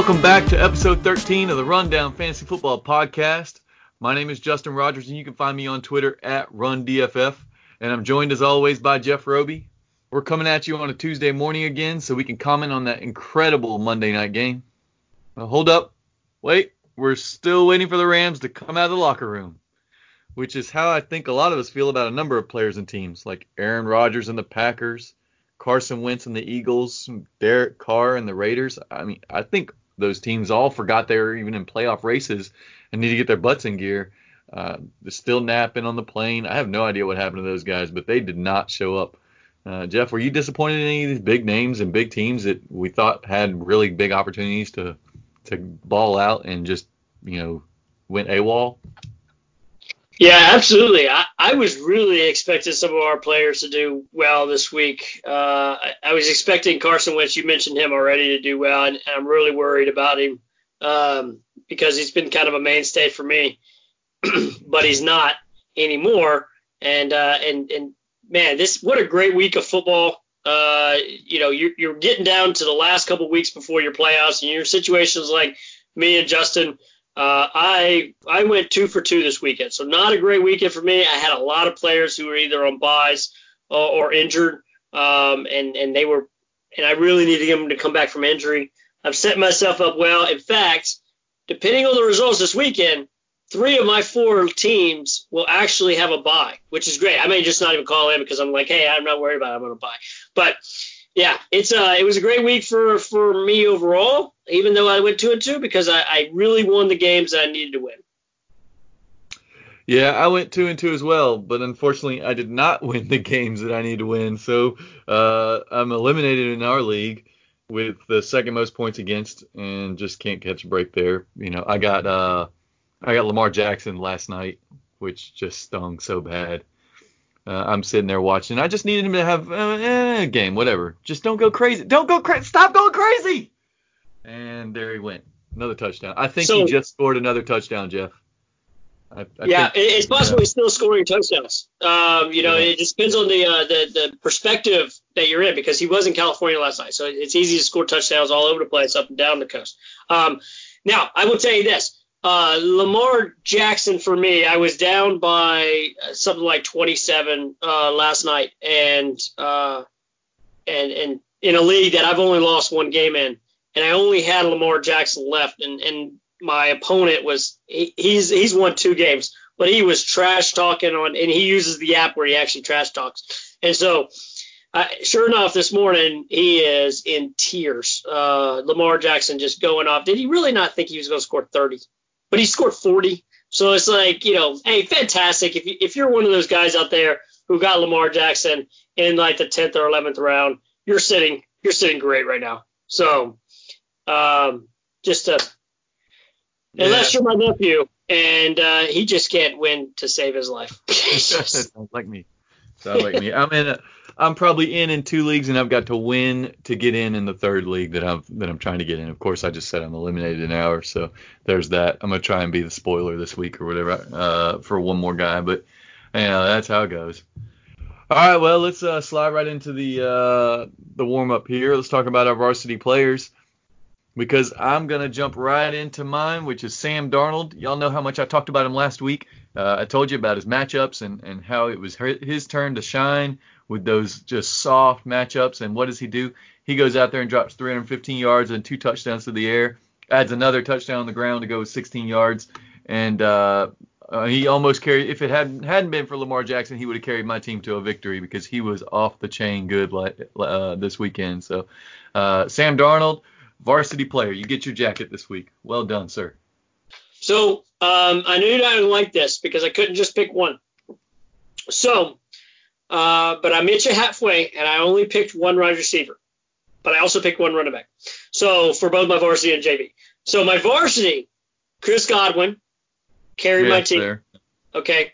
Welcome back to episode 13 of the Rundown Fantasy Football Podcast. My name is Justin Rogers, and you can find me on Twitter at RunDFF. And I'm joined as always by Jeff Robi. We're coming at you on a Tuesday morning again so we can comment on that incredible Monday night game. Now, hold up. Wait. We're still waiting for the Rams to come out of the locker room, which is how I think a lot of us feel about a number of players and teams, like Aaron Rodgers and the Packers, Carson Wentz and the Eagles, Derek Carr and the Raiders. I mean, I think those teams all forgot they were even in playoff races and need to get their butts in gear. Uh, they're still napping on the plane. I have no idea what happened to those guys, but they did not show up. Uh, Jeff, were you disappointed in any of these big names and big teams that we thought had really big opportunities to to ball out and just you know went AWOL? Yeah, absolutely. I, I was really expecting some of our players to do well this week. Uh, I, I, was expecting Carson Wentz. You mentioned him already to do well, and, and I'm really worried about him um, because he's been kind of a mainstay for me, but he's not anymore. And uh, and and man, this what a great week of football. Uh, you know, you're, you're getting down to the last couple weeks before your playoffs, and your situations like me and Justin. Uh, I I went two for two this weekend, so not a great weekend for me. I had a lot of players who were either on byes or, or injured, um, and and they were, and I really needed them to come back from injury. I've set myself up well. In fact, depending on the results this weekend, three of my four teams will actually have a bye, which is great. I may just not even call in because I'm like, hey, I'm not worried about it. I'm to buy. But yeah, it's uh, it was a great week for for me overall, even though I went two and two because I, I really won the games that I needed to win. Yeah, I went two and two as well, but unfortunately, I did not win the games that I need to win. So uh, I'm eliminated in our league with the second most points against, and just can't catch a break there. You know, I got uh, I got Lamar Jackson last night, which just stung so bad. Uh, I'm sitting there watching. I just needed him to have uh, eh, a game, whatever. Just don't go crazy. Don't go crazy. Stop going crazy. And there he went. Another touchdown. I think so, he just scored another touchdown, Jeff. I, I yeah, think, it's possible yeah. he's still scoring touchdowns. Um, you know, yeah. it just depends on the, uh, the the perspective that you're in because he was in California last night, so it's easy to score touchdowns all over the place, up and down the coast. Um, now, I will tell you this: uh, Lamar Jackson for me, I was down by something like 27 uh, last night, and uh, and and in a league that I've only lost one game in, and I only had Lamar Jackson left, and and my opponent was he, he's he's won two games, but he was trash talking on, and he uses the app where he actually trash talks, and so. Uh, sure enough, this morning he is in tears. Uh, Lamar Jackson just going off. Did he really not think he was going to score 30? but he scored 40. So it's like, you know, hey, fantastic. If, you, if you're one of those guys out there who got Lamar Jackson in like the 10th or 11th round, you're sitting, you're sitting great right now. So, um, just to, yeah. unless you're my nephew and uh, he just can't win to save his life. Sounds like me. Sounds like me. I'm in. A, I'm probably in in two leagues, and I've got to win to get in in the third league that I'm that I'm trying to get in. Of course, I just said I'm eliminated an hour, so there's that. I'm gonna try and be the spoiler this week or whatever uh, for one more guy, but yeah, that's how it goes. All right, well, let's uh, slide right into the uh, the warm up here. Let's talk about our varsity players because I'm gonna jump right into mine, which is Sam Darnold. Y'all know how much I talked about him last week. Uh, I told you about his matchups and, and how it was his turn to shine with those just soft matchups. And what does he do? He goes out there and drops 315 yards and two touchdowns to the air, adds another touchdown on the ground to go 16 yards, and uh, uh, he almost carried. If it hadn't hadn't been for Lamar Jackson, he would have carried my team to a victory because he was off the chain good uh, this weekend. So uh, Sam Darnold, varsity player, you get your jacket this week. Well done, sir. So um, I knew you didn't like this because I couldn't just pick one. So uh, but I met you halfway, and I only picked one wide receiver. But I also picked one running back. So for both my varsity and JV. So my varsity, Chris Godwin, carried yeah, my team. Okay.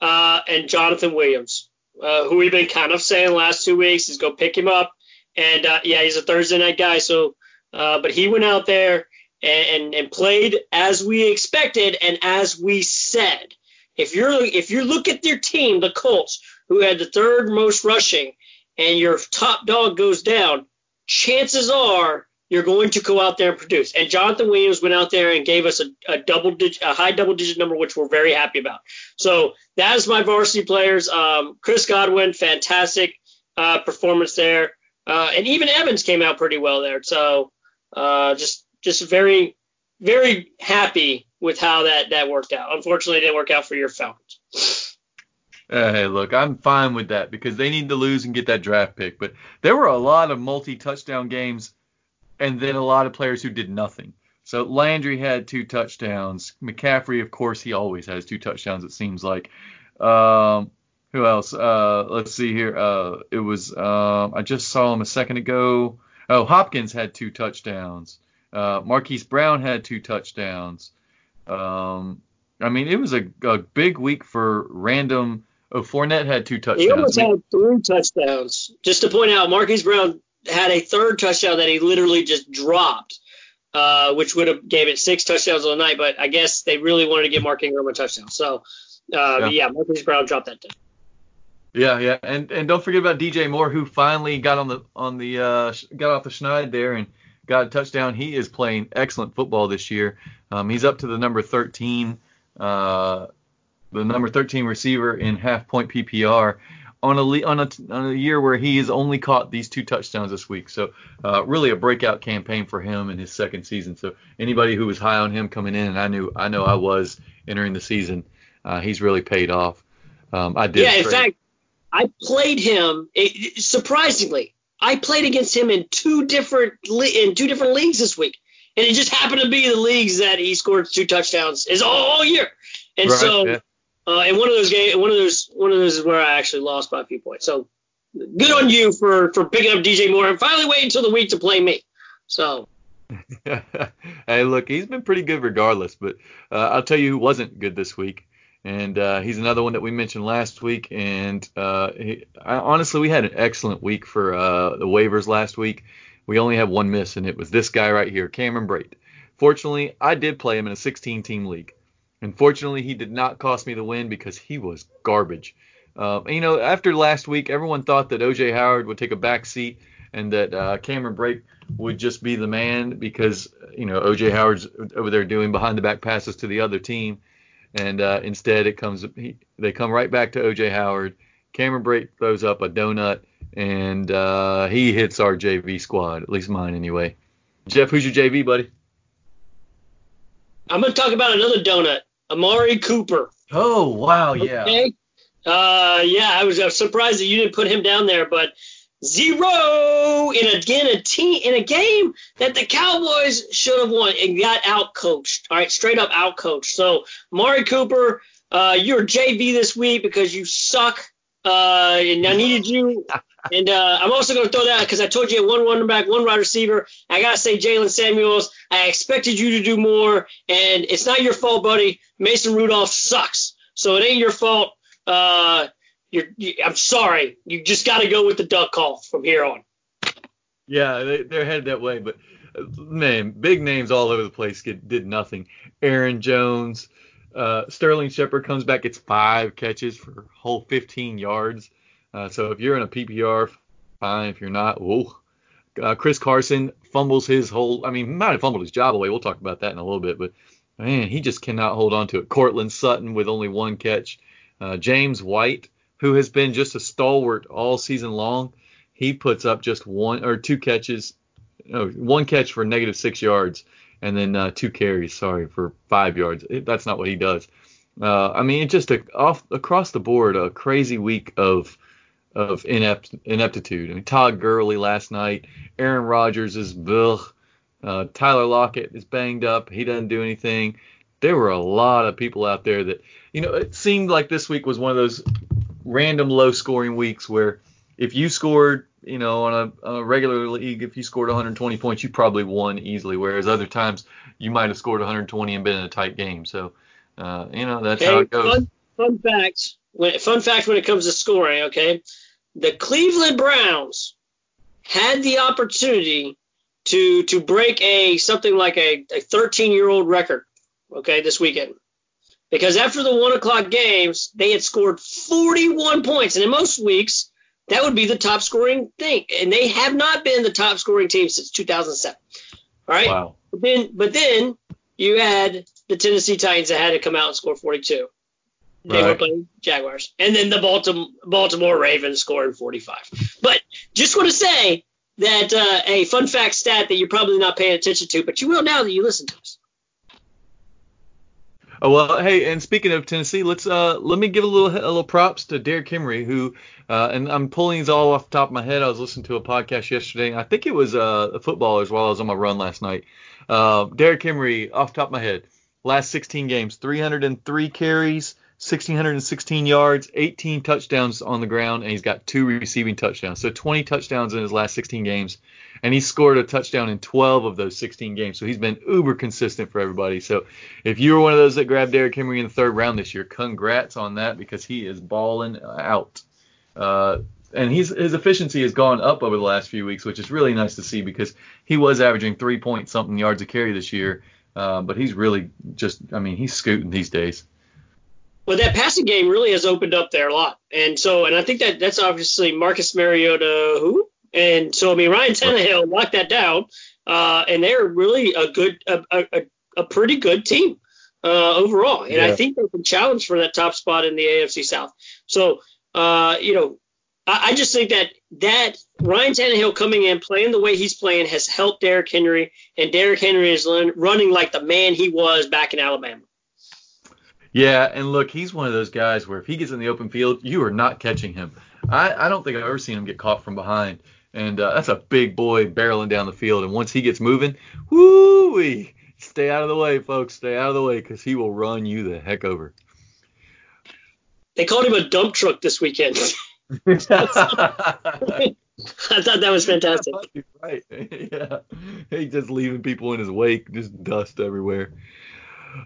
Uh, and Jonathan Williams, uh, who we've been kind of saying last two weeks is go pick him up. And uh, yeah, he's a Thursday night guy. So, uh, but he went out there and, and, and played as we expected and as we said. If you're if you look at their team, the Colts, who had the third most rushing, and your top dog goes down, chances are you're going to go out there and produce. And Jonathan Williams went out there and gave us a, a double digit, a high double digit number, which we're very happy about. So that is my varsity players. Um, Chris Godwin, fantastic uh, performance there, uh, and even Evans came out pretty well there. So uh, just just very very happy with how that that worked out. Unfortunately, it didn't work out for your Falcons. Hey, look, I'm fine with that because they need to lose and get that draft pick. But there were a lot of multi-touchdown games, and then a lot of players who did nothing. So Landry had two touchdowns. McCaffrey, of course, he always has two touchdowns. It seems like. Um, who else? Uh, let's see here. Uh, it was uh, I just saw him a second ago. Oh, Hopkins had two touchdowns. Uh, Marquise Brown had two touchdowns. Um, I mean, it was a, a big week for random. Oh, Fournette had two touchdowns. He almost had three touchdowns. Just to point out, Marquise Brown had a third touchdown that he literally just dropped, uh, which would have gave it six touchdowns on the night. But I guess they really wanted to get Mark Ingram a touchdown. So, uh, yeah. yeah, Marquise Brown dropped that. Day. Yeah, yeah, and and don't forget about DJ Moore, who finally got on the on the uh, got off the schneid there and got a touchdown. He is playing excellent football this year. Um, he's up to the number 13, uh, the number 13 receiver in half point PPR on a on a on a year where he has only caught these two touchdowns this week. So uh, really a breakout campaign for him in his second season. So anybody who was high on him coming in, and I knew I know I was entering the season, uh, he's really paid off. Um, I did. Yeah, in fact, I played him it, surprisingly. I played against him in two different in two different leagues this week, and it just happened to be the leagues that he scored two touchdowns is all, all year. And right, so, yeah. uh, in one of those games, one of those one of those is where I actually lost by a few points. So, good on you for for picking up DJ Moore and finally waiting until the week to play me. So. hey, look, he's been pretty good regardless, but uh, I'll tell you who wasn't good this week and uh, he's another one that we mentioned last week. And uh, he, I, honestly, we had an excellent week for uh, the waivers last week. We only had one miss, and it was this guy right here, Cameron Brate. Fortunately, I did play him in a 16-team league. Unfortunately, he did not cost me the win because he was garbage. Uh, you know, after last week, everyone thought that OJ Howard would take a back seat and that uh, Cameron Brate would just be the man because you know OJ Howard's over there doing behind the back passes to the other team and uh, instead it comes he, they come right back to OJ Howard. Cameron Brate throws up a donut, and uh, he hits our JV squad, at least mine anyway. Jeff, who's your JV buddy? I'm going to talk about another donut, Amari Cooper. Oh wow, yeah. Okay. Uh, yeah, I was, I was surprised that you didn't put him down there, but zero in again a team in a game that the Cowboys should have won and got out coached. All right, straight up out coached. So Mari Cooper, uh, you're JV this week because you suck. Uh, and I needed you. And uh, I'm also going to throw that because I told you one running back, one wide receiver. I got to say Jaylen Samuels. I expected you to do more, and it's not your fault, buddy. Mason Rudolph sucks, so it ain't your fault. Uh, you're, you, I'm sorry. You just got to go with the duck call from here on. Yeah, they, they're headed that way, but man, big names all over the place get, did nothing. Aaron Jones, uh, Sterling Shepard comes back, gets five catches for whole 15 yards. Uh, so if you're in a PPR, fine. If you're not, whoa. Uh, Chris Carson fumbles his whole. I mean, might have fumbled his job away. We'll talk about that in a little bit, but man, he just cannot hold on to it. Courtland Sutton with only one catch. Uh, James White who has been just a stalwart all season long, he puts up just one or two catches, no, one catch for negative six yards, and then uh, two carries, sorry, for five yards. It, that's not what he does. Uh, I mean, it's just a, off across the board, a crazy week of of inept, ineptitude. I mean, Todd Gurley last night, Aaron Rodgers is uh, Tyler Lockett is banged up. He doesn't do anything. There were a lot of people out there that, you know, it seemed like this week was one of those random low scoring weeks where if you scored, you know, on a, a, regular league, if you scored 120 points, you probably won easily. Whereas other times you might have scored 120 and been in a tight game. So, uh, you know, that's how it goes. Fun, fun fact. When, fun fact when it comes to scoring. Okay, the Cleveland Browns had the opportunity to to break a something like a, a 13 year old record. Okay, this weekend because after the one o'clock games, they had scored 41 points. And in most weeks, that would be the top scoring thing. And they have not been the top scoring team since 2007. All right. Wow. But then, but then you had the Tennessee Titans that had to come out and score 42. They right. were playing Jaguars, and then the Baltimore Baltimore Ravens scoring 45. But just want to say that uh, a fun fact stat that you're probably not paying attention to, but you will now that you listen to us. Oh well, hey, and speaking of Tennessee, let's uh let me give a little a little props to Derrick Henry, who uh, and I'm pulling these all off the top of my head. I was listening to a podcast yesterday. I think it was uh footballers while I was on my run last night. Uh, Derrick Henry, off top of my head, last 16 games, 303 carries, 1,616 yards, 18 touchdowns on the ground, and he's got two receiving touchdowns. So 20 touchdowns in his last 16 games, and he scored a touchdown in 12 of those 16 games. So he's been uber consistent for everybody. So if you were one of those that grabbed Derrick Henry in the third round this year, congrats on that because he is balling out. Uh, and his efficiency has gone up over the last few weeks, which is really nice to see because he was averaging three point something yards a carry this year. Uh, but he's really just, I mean, he's scooting these days. Well, that passing game really has opened up there a lot, and so and I think that that's obviously Marcus Mariota who, and so I mean Ryan Tannehill locked that down, uh, and they're really a good a, a, a pretty good team uh, overall, and yeah. I think they can challenge for that top spot in the AFC South. So uh, you know, I, I just think that that Ryan Tannehill coming in playing the way he's playing has helped Derrick Henry, and Derrick Henry is running like the man he was back in Alabama. Yeah, and look, he's one of those guys where if he gets in the open field, you are not catching him. I, I don't think I've ever seen him get caught from behind. And uh, that's a big boy barreling down the field. And once he gets moving, woo Stay out of the way, folks. Stay out of the way because he will run you the heck over. They called him a dump truck this weekend. I thought that was fantastic. Right. Yeah. He just leaving people in his wake, just dust everywhere.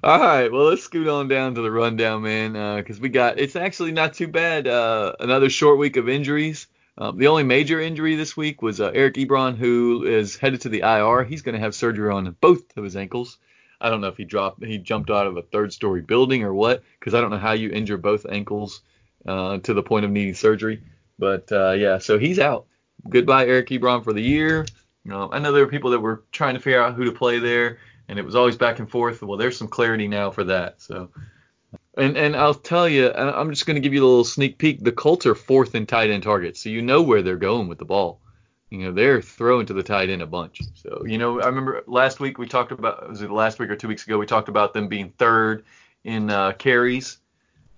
All right, well let's scoot on down to the rundown, man, because uh, we got it's actually not too bad. Uh, another short week of injuries. Um, the only major injury this week was uh, Eric Ebron, who is headed to the IR. He's going to have surgery on both of his ankles. I don't know if he dropped, he jumped out of a third-story building or what, because I don't know how you injure both ankles uh, to the point of needing surgery. But uh, yeah, so he's out. Goodbye, Eric Ebron, for the year. I know there were people that were trying to figure out who to play there and it was always back and forth. Well, there's some clarity now for that. So, and and I'll tell you, I'm just going to give you a little sneak peek. The Colts are fourth in tight end targets, so you know where they're going with the ball. You know they're throwing to the tight end a bunch. So you know I remember last week we talked about was it last week or two weeks ago we talked about them being third in uh, carries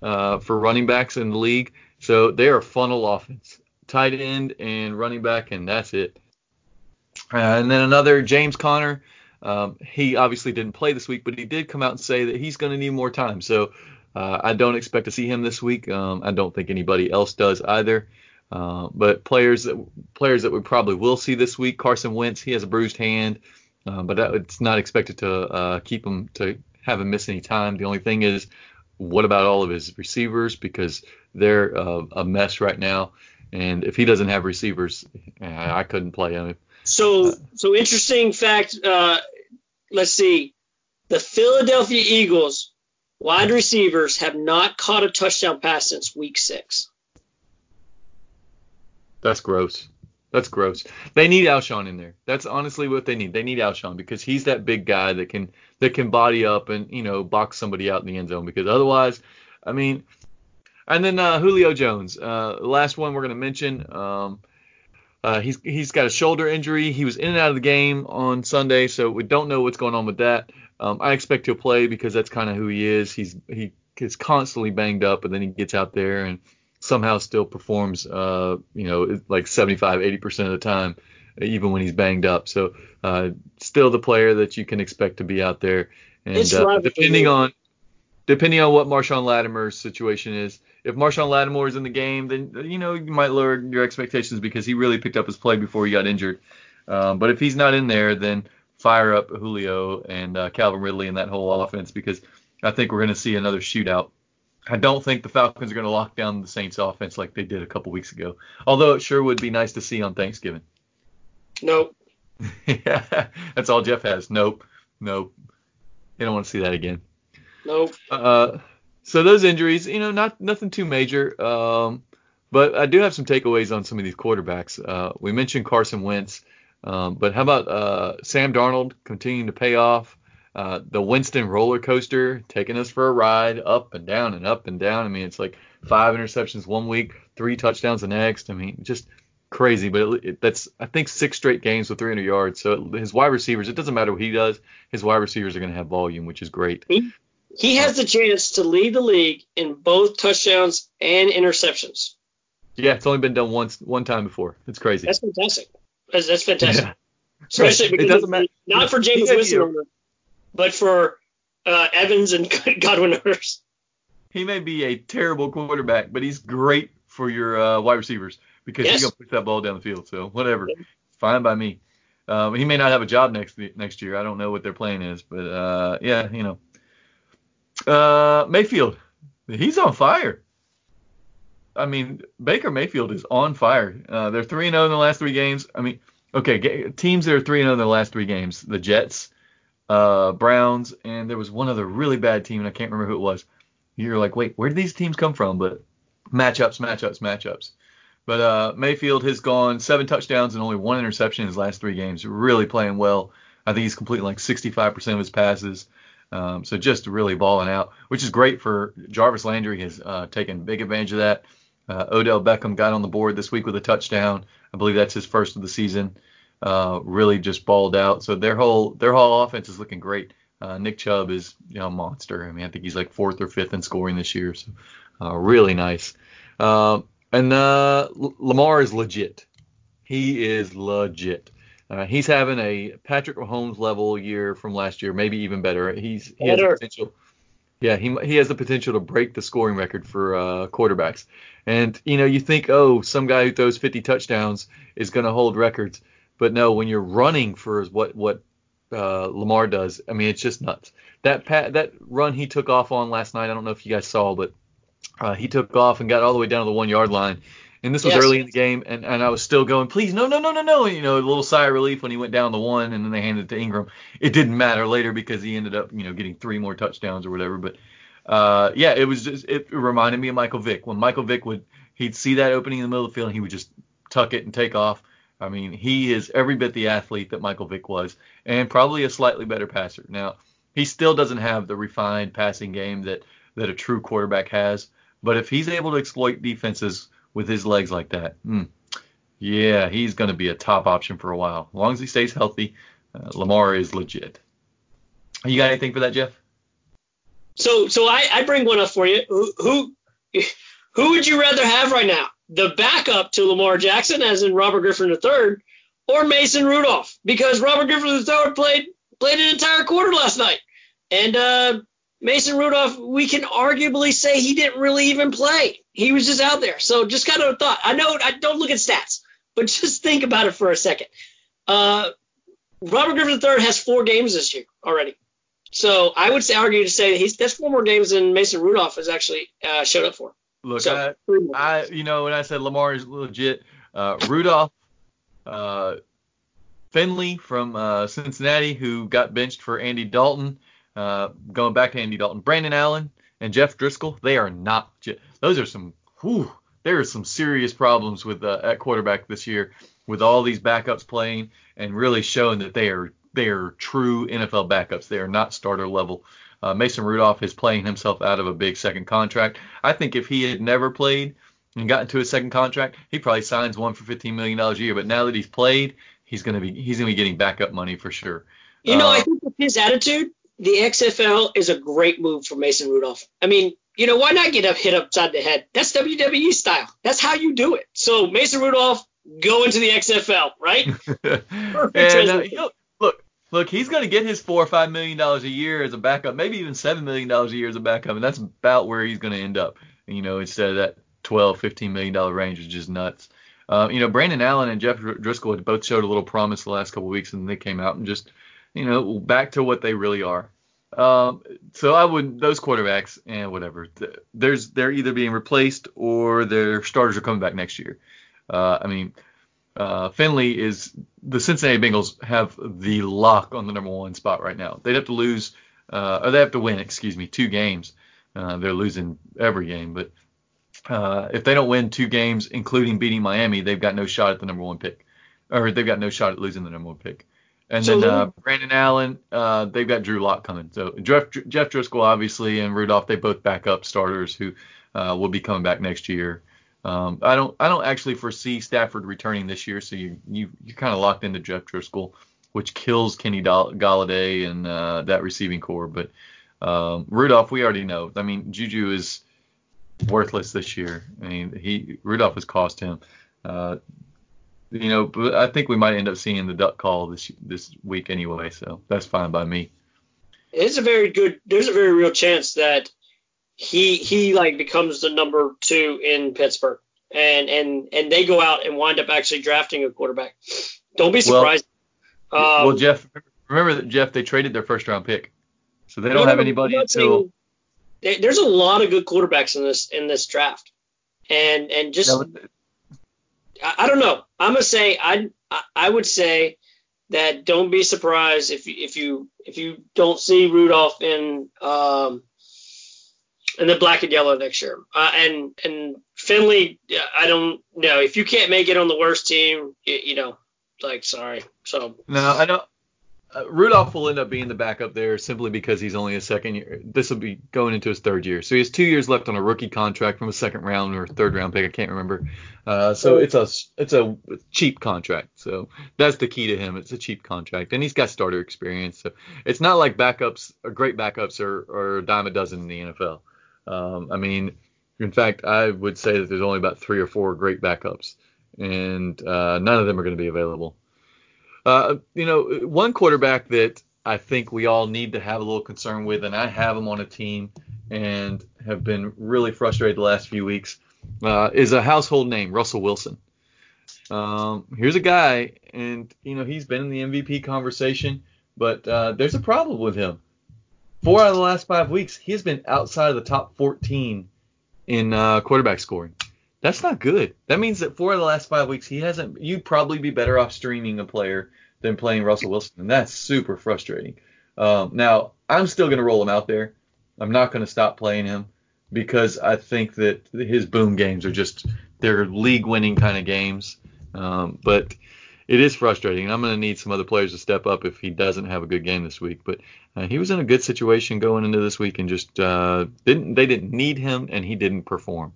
uh, for running backs in the league. So they are funnel offense, tight end and running back, and that's it. Uh, and then another James Conner um, he obviously didn't play this week, but he did come out and say that he's going to need more time. So uh, I don't expect to see him this week. Um, I don't think anybody else does either. Uh, but players that players that we probably will see this week, Carson Wentz, he has a bruised hand, uh, but that, it's not expected to uh, keep him to have him miss any time. The only thing is, what about all of his receivers because they're uh, a mess right now. And if he doesn't have receivers, I couldn't play him. So, so interesting fact. Uh, let's see. The Philadelphia Eagles wide receivers have not caught a touchdown pass since week six. That's gross. That's gross. They need Alshon in there. That's honestly what they need. They need Alshon because he's that big guy that can that can body up and you know box somebody out in the end zone. Because otherwise, I mean, and then uh, Julio Jones, uh, last one we're gonna mention. Um, uh, he's he's got a shoulder injury. He was in and out of the game on Sunday, so we don't know what's going on with that. Um, I expect he'll play because that's kind of who he is. He's he gets constantly banged up, and then he gets out there and somehow still performs, uh, you know, like 75, 80 percent of the time, even when he's banged up. So uh, still the player that you can expect to be out there. And uh, depending on depending on what Marshon Lattimore's situation is, if Marshon Lattimore is in the game, then you know you might lower your expectations because he really picked up his play before he got injured. Um, but if he's not in there, then fire up Julio and uh, Calvin Ridley and that whole offense because I think we're going to see another shootout. I don't think the Falcons are going to lock down the Saints offense like they did a couple weeks ago. Although it sure would be nice to see on Thanksgiving. Nope. yeah, that's all Jeff has. Nope. Nope. You don't want to see that again. Nope. Uh, so those injuries, you know, not nothing too major. Um, but I do have some takeaways on some of these quarterbacks. Uh, we mentioned Carson Wentz. Um, but how about uh, Sam Darnold continuing to pay off? Uh, the Winston roller coaster taking us for a ride up and down and up and down. I mean, it's like five interceptions one week, three touchdowns the next. I mean, just crazy. But it, it, that's I think six straight games with 300 yards. So his wide receivers, it doesn't matter what he does, his wide receivers are going to have volume, which is great. He, he has the chance to lead the league in both touchdowns and interceptions. Yeah, it's only been done once, one time before. It's crazy. That's fantastic. That's, that's fantastic. Yeah. Especially because it matter. not for Jameis Winston, but for uh, Evans and Godwin Hurst. He may be a terrible quarterback, but he's great for your uh, wide receivers because yes. he's gonna push that ball down the field. So whatever, fine by me. Um, he may not have a job next next year. I don't know what their plan is, but uh, yeah, you know. Uh, Mayfield, he's on fire. I mean, Baker Mayfield is on fire. Uh, they're three and zero oh in the last three games. I mean, okay, teams that are three and zero oh in the last three games: the Jets, uh, Browns, and there was one other really bad team, and I can't remember who it was. You're like, wait, where did these teams come from? But matchups, matchups, matchups. But uh, Mayfield has gone seven touchdowns and only one interception in his last three games. Really playing well. I think he's completing like 65% of his passes. Um, so just really balling out, which is great for Jarvis Landry. Has uh, taken big advantage of that. Uh, Odell Beckham got on the board this week with a touchdown. I believe that's his first of the season. Uh, really just balled out. So their whole their whole offense is looking great. Uh, Nick Chubb is you know a monster. I mean, I think he's like fourth or fifth in scoring this year. So uh, really nice. Uh, and uh, Lamar is legit. He is legit. Uh, he's having a Patrick Mahomes level year from last year, maybe even better. He's he has potential. Yeah, he he has the potential to break the scoring record for uh, quarterbacks. And you know, you think, oh, some guy who throws 50 touchdowns is going to hold records, but no, when you're running for what what uh, Lamar does, I mean, it's just nuts. That pat, that run he took off on last night, I don't know if you guys saw, but uh, he took off and got all the way down to the one yard line. And this was yes. early in the game, and, and I was still going, please, no, no, no, no, no. You know, a little sigh of relief when he went down the one, and then they handed it to Ingram. It didn't matter later because he ended up, you know, getting three more touchdowns or whatever. But uh, yeah, it was just it reminded me of Michael Vick when Michael Vick would he'd see that opening in the middle of the field, and he would just tuck it and take off. I mean, he is every bit the athlete that Michael Vick was, and probably a slightly better passer. Now, he still doesn't have the refined passing game that that a true quarterback has. But if he's able to exploit defenses with his legs like that, hmm, yeah, he's going to be a top option for a while. As long as he stays healthy, uh, Lamar is legit. You got anything for that, Jeff? So, so I, I bring one up for you. Who, who, who would you rather have right now? The backup to Lamar Jackson, as in Robert Griffin III, or Mason Rudolph? Because Robert Griffin III played played an entire quarter last night, and uh, Mason Rudolph, we can arguably say he didn't really even play. He was just out there. So just kind of a thought. I know I don't look at stats, but just think about it for a second. Uh, Robert Griffin III has four games this year already. So I would say, argue to say he's that's four more games than Mason Rudolph has actually uh, showed up for. Look, so, I, I, you know, when I said Lamar is legit, uh, Rudolph, uh, Finley from uh, Cincinnati, who got benched for Andy Dalton, uh, going back to Andy Dalton, Brandon Allen and Jeff Driskel, they are not. Those are some. Whew, there are some serious problems with uh, at quarterback this year, with all these backups playing and really showing that they are they are true NFL backups. They are not starter level. Uh, Mason Rudolph is playing himself out of a big second contract. I think if he had never played and got into a second contract, he probably signs one for 15 million dollars a year. But now that he's played, he's gonna be he's gonna be getting backup money for sure. You know, uh, I think with his attitude, the XFL is a great move for Mason Rudolph. I mean, you know, why not get up hit upside the head? That's WWE style. That's how you do it. So Mason Rudolph, go into the XFL, right? and, uh, look, look, he's going to get his four or five million dollars a year as a backup, maybe even seven million dollars a year as a backup, and that's about where he's going to end up. You know, instead of that 12, 15 million dollar range, which is just nuts. Uh, you know, Brandon Allen and Jeff Driskel had both showed a little promise the last couple of weeks, and they came out and just you know, back to what they really are. Um, so I would those quarterbacks and eh, whatever. There's they're either being replaced or their starters are coming back next year. Uh, I mean, uh, Finley is the Cincinnati Bengals have the lock on the number one spot right now. They'd have to lose uh, or they have to win, excuse me, two games. Uh, they're losing every game, but uh, if they don't win two games, including beating Miami, they've got no shot at the number one pick. or they've got no shot at losing the number one pick. And so then uh, Brandon Allen, uh, they've got Drew Lock coming. So Jeff, Jeff Driskel, obviously, and Rudolph, they both back up starters who uh, will be coming back next year. Um, I don't I don't actually foresee Stafford returning this year, so you you you're kind of locked into Jeff Driskel, which kills Kenny Golladay and uh, that receiving corps. But um, Rudolph, we already know. I mean, Juju is worthless this year. I mean, he Rudolph has cost him. Uh, you know, but I think we might end up seeing the duck call this this week anyway, so that's fine by me. It's a very good. There's a very real chance that he he like becomes the number two in Pittsburgh, and and and they go out and wind up actually drafting a quarterback. Don't be surprised. Well, um, well Jeff, remember that Jeff they traded their first round pick, so they don't have anybody until. There's a lot of good quarterbacks in this in this draft, and and just I, I don't know. I'm gonna say I I would say that don't be surprised if if you if you don't see Rudolph in um in the black and yellow next year. Uh, and and Finley, I don't know if you can't make it on the worst team, you, you know, like sorry. So no, I don't. Uh, Rudolph will end up being the backup there simply because he's only a second year. This will be going into his third year, so he has two years left on a rookie contract from a second round or third round pick. I can't remember. Uh, so it's a it's a cheap contract. So that's the key to him. It's a cheap contract, and he's got starter experience. So it's not like backups, or great backups, are, are a dime a dozen in the NFL. Um, I mean, in fact, I would say that there's only about three or four great backups, and uh, none of them are going to be available. Uh, you know, one quarterback that I think we all need to have a little concern with, and I have him on a team and have been really frustrated the last few weeks, uh, is a household name, Russell Wilson. Um, here's a guy, and you know he's been in the MVP conversation, but uh, there's a problem with him. Four out of the last five weeks, he has been outside of the top 14 in uh, quarterback scoring. That's not good. That means that for the last five weeks he hasn't. You'd probably be better off streaming a player than playing Russell Wilson, and that's super frustrating. Um, now I'm still going to roll him out there. I'm not going to stop playing him because I think that his boom games are just they're league-winning kind of games. Um, but it is frustrating. I'm going to need some other players to step up if he doesn't have a good game this week. But uh, he was in a good situation going into this week and just uh, didn't they didn't need him and he didn't perform.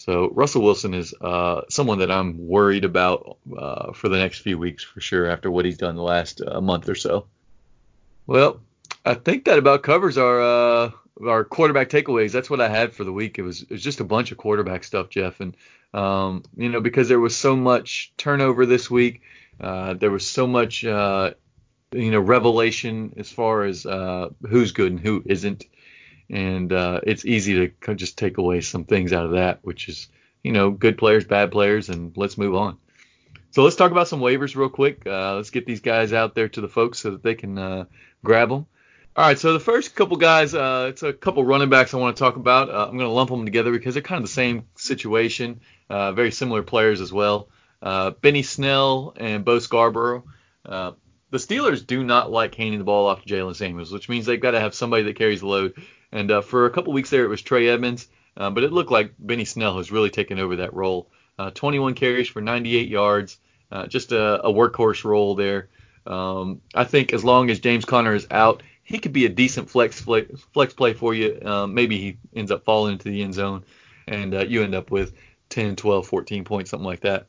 So Russell Wilson is uh, someone that I'm worried about uh, for the next few weeks for sure after what he's done the last uh, month or so. Well, I think that about covers our uh, our quarterback takeaways. That's what I had for the week. It was it was just a bunch of quarterback stuff, Jeff, and um, you know because there was so much turnover this week, uh, there was so much uh, you know revelation as far as who's good and who isn't and uh, it's easy to just take away some things out of that, which is you know good players, bad players, and let's move on. So let's talk about some waivers real quick. Uh, let's get these guys out there to the folks so that they can uh, grab them. All right, so the first couple guys, uh, it's a couple running backs I want to talk about. Uh, I'm going to lump them together because they're kind of the same situation, uh, very similar players as well. Benny Snell and Bo Scarborough the Steelers do not like handing the ball off to Jaylen Samuels, which means they've got to have somebody that carries the load. And uh, for a couple weeks there, it was Trey Edmunds, uh, but it looked like Benny Snell has really taken over that role. Uh, 21 carries for 98 yards, uh, just a, a, workhorse role there. Um, I think as long as James Conner is out, he could be a decent flex flex play for you. Um, maybe he ends up falling into the end zone, and you end up with 10, 12, 14 points, something like that.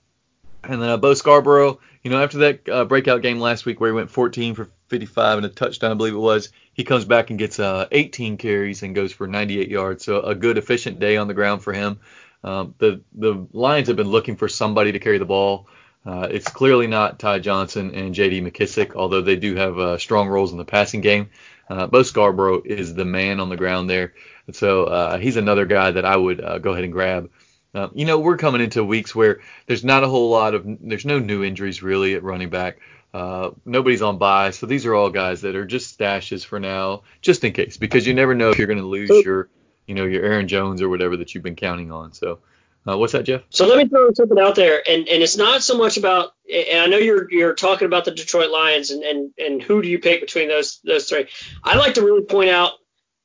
And then uh, Bo Scarborough, you know, after that uh, breakout game last week where he went 14 for 55 and a touchdown, I believe it was, he comes back and gets uh, 18 carries and goes for 98 yards. So a good, efficient day on the ground for him. Um, the the Lions have been looking for somebody to carry the ball. Uh, it's clearly not Ty Johnson and J.D. McKissic, although they do have uh, strong roles in the passing game. Uh, Bo Scarborough is the man on the ground there, so uh, he's another guy that I would uh, go ahead and grab. Uh, you know, we're coming into weeks where there's not a whole lot of, there's no new injuries really at running back. Uh, nobody's on bye, so these are all guys that are just stashes for now, just in case, because you never know if you're going to lose your, you know, your Aaron Jones or whatever that you've been counting on. So, uh, what's that, Jeff? So let me throw something out there, and and it's not so much about, and I know you're you're talking about the Detroit Lions, and and and who do you pick between those those three? I'd like to really point out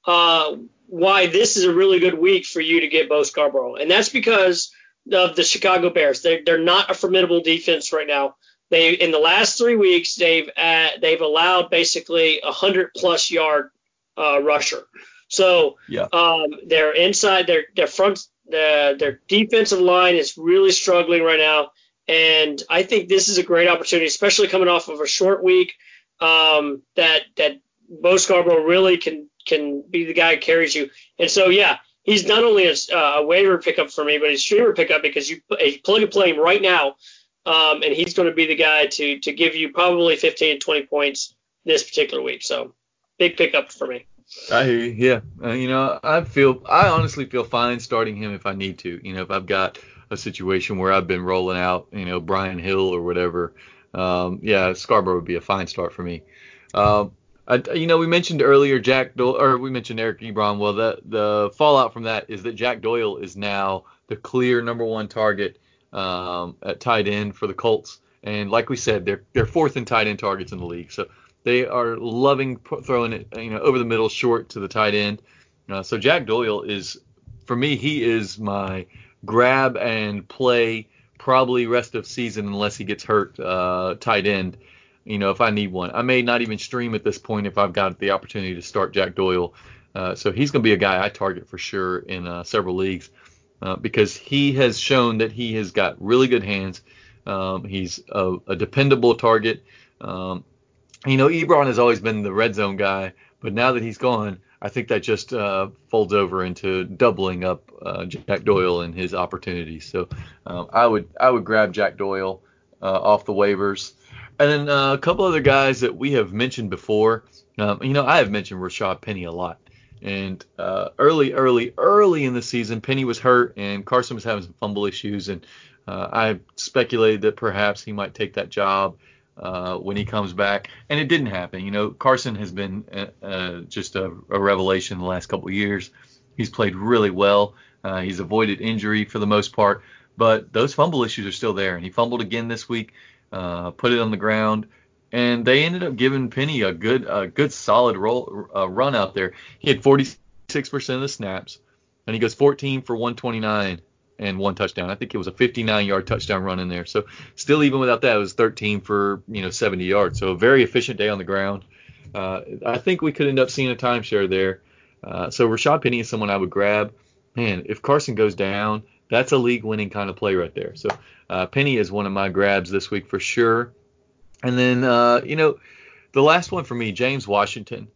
uh, why this is a really good week for you to get Bo Scarborough, and that's because of the Chicago Bears. They're they're not a formidable defense right now. They in the last three weeks they've uh, they've allowed basically a hundred plus yard uh, rusher. So yeah. um, they're inside their their front the, their defensive line is really struggling right now, and I think this is a great opportunity, especially coming off of a short week. Um, that that Bo Scarborough really can can be the guy who carries you. And so yeah, he's not only a, a waiver pickup for me, but he's a streamer pickup because you, you plug and play him right now um, and he's going to be the guy to to give you probably 15 20 points this particular week. So big pickup for me. I hear you. Yeah, uh, you know, I feel I honestly feel fine starting him if I need to. You know, if I've got a situation where I've been rolling out, you know, Brian Hill or whatever. Um, yeah, Scarborough would be a fine start for me. Um, I, you know, we mentioned earlier Jack Doyle, or we mentioned Eric Ebron. Well, the the fallout from that is that Jack Doyle is now the clear number one target um, at tight end for the Colts. And like we said, they're they're fourth in tight end targets in the league. So they are loving throwing it, you know, over the middle, short to the tight end. Uh, so Jack Doyle is, for me, he is my grab and play probably rest of season unless he gets hurt uh, tight end. You know, if I need one, I may not even stream at this point if I've got the opportunity to start Jack Doyle. Uh, so he's going to be a guy I target for sure in uh, several leagues uh, because he has shown that he has got really good hands. Um, he's a, a, dependable target. Um, you know, Ebron has always been the red zone guy, but now that he's gone, I think that just uh, folds over into doubling up uh, Jack Doyle and his opportunities. So um, I would I would grab Jack Doyle uh, off the waivers, and then uh, a couple other guys that we have mentioned before. Um, you know, I have mentioned Rashad Penny a lot. And uh, early, early, early in the season, Penny was hurt and Carson was having some fumble issues. And uh, I speculated that perhaps he might take that job uh, when he comes back. And it didn't happen. You know, Carson has been uh, uh, just a, a, revelation the last couple of years. He's played really well. Uh, he's avoided injury for the most part. But those fumble issues are still there. And he fumbled again this week, put it on the ground and they ended up giving Penny a good, a good solid role, uh, run out there. He had 46% of the snaps, and he goes 14 for 129 and one touchdown. I think it was a 59-yard touchdown run in there. So still, even without that, it was 13 for you know 70 yards. So a very efficient day on the ground. Uh, I think we could end up seeing a timeshare there. Uh, so Rashad Penny is someone I would grab. Man, if Carson goes down, that's a league-winning kind of play right there. So uh, Penny is one of my grabs this week for sure. And then, uh, you know, the last one for me, James Washington.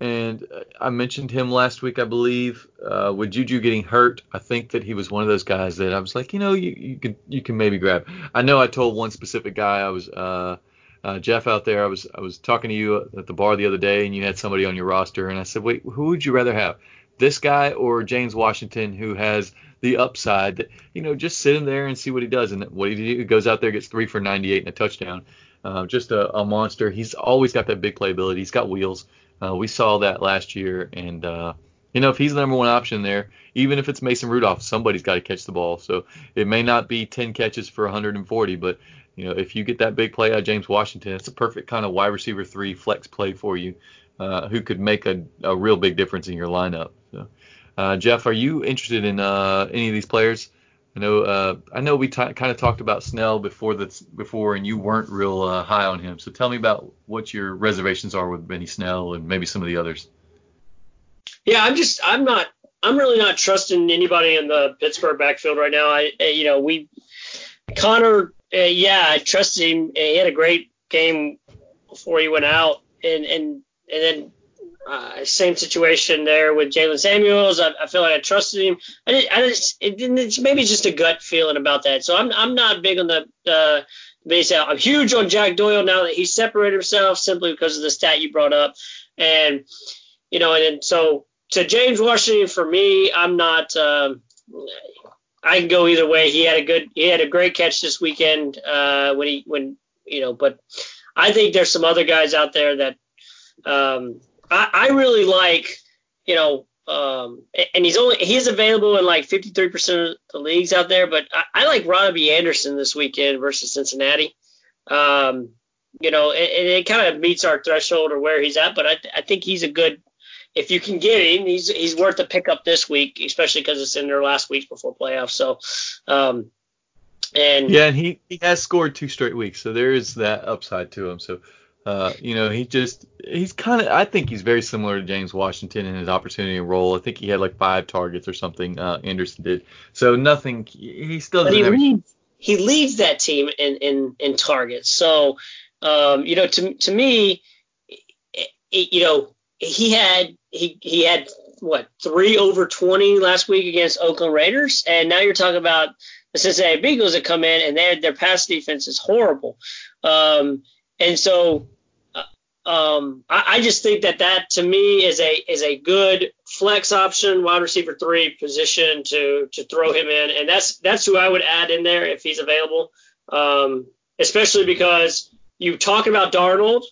And I mentioned him last week, I believe, uh, with Juju getting hurt. I think that he was one of those guys that I was like, you know, you, you can you can maybe grab. I know I told one specific guy I was uh, uh, Jeff out there. I was I was talking to you at the bar the other day, and you had somebody on your roster, and I said, wait, who would you rather have, this guy or James Washington, who has the upside that you know just sit in there and see what he does, and what he, does, he goes out there gets three for 98 and a touchdown. Uh, just a, a, monster. He's always got that big playability. He's got wheels. Uh, we saw that last year, and uh, you know if he's the number one option there, even if it's Mason Rudolph, somebody's got to catch the ball. So it may not be 10 catches for 140, but you know if you get that big play out of James Washington, it's a perfect kind of wide receiver three flex play for you, uh, who could make a, a real big difference in your lineup. So, uh, Jeff, are you interested in uh, any of these players? I know uh, I know we t- kind of talked about Snell before that's before, and you weren't real uh, high on him. So tell me about what your reservations are with Benny Snell and maybe some of the others. Yeah, I'm just I'm not I'm really not trusting anybody in the Pittsburgh backfield right now. I you know we Conner uh, yeah I trusted him. He had a great game before he went out, and and and then uh, same situation there with Jaylen Samuels. I, I, feel like I trusted him. I, did, I just it. It's maybe just a gut feeling about that. So I'm I'm not big on the uh, base out. I'm huge on Jack Doyle now that he separated himself simply because of the stat you brought up, and you know, and, and so to James Washington for me, I'm not. Um, I can go either way. He had a good, he had a great catch this weekend uh, when he when you know, but I think there's some other guys out there that um, I, I really like, you know, um, and he's only he's available in like 53% of the leagues out there, but I, I like Robbie Anderson this weekend versus Cincinnati. Um, you know, and, and it kind of meets our threshold or where he's at, but I, I think he's a good. If you can get him, he's he's worth a pickup this week, especially because it's in their last week before playoffs. So, um, And yeah, and he, he has scored two straight weeks, so there is that upside to him. So, uh, you know, he just he's kind of I think he's very similar to James Washington in his opportunity and role. I think he had like five targets or something. Uh, Anderson did. So nothing. He still doesn't. He leads, he leads that team in in in targets. So, um, you know, to to me, you know, he had he he had what three over 20 last week against Oakland Raiders, and now you're talking about the Cincinnati Bengals that come in and their their pass defense is horrible. Um, and so um, I, I, just think that that to me is a is a good flex option, wide receiver three position to to throw him in, and that's that's who I would add in there if he's available. Um, especially because you talk about Darnold,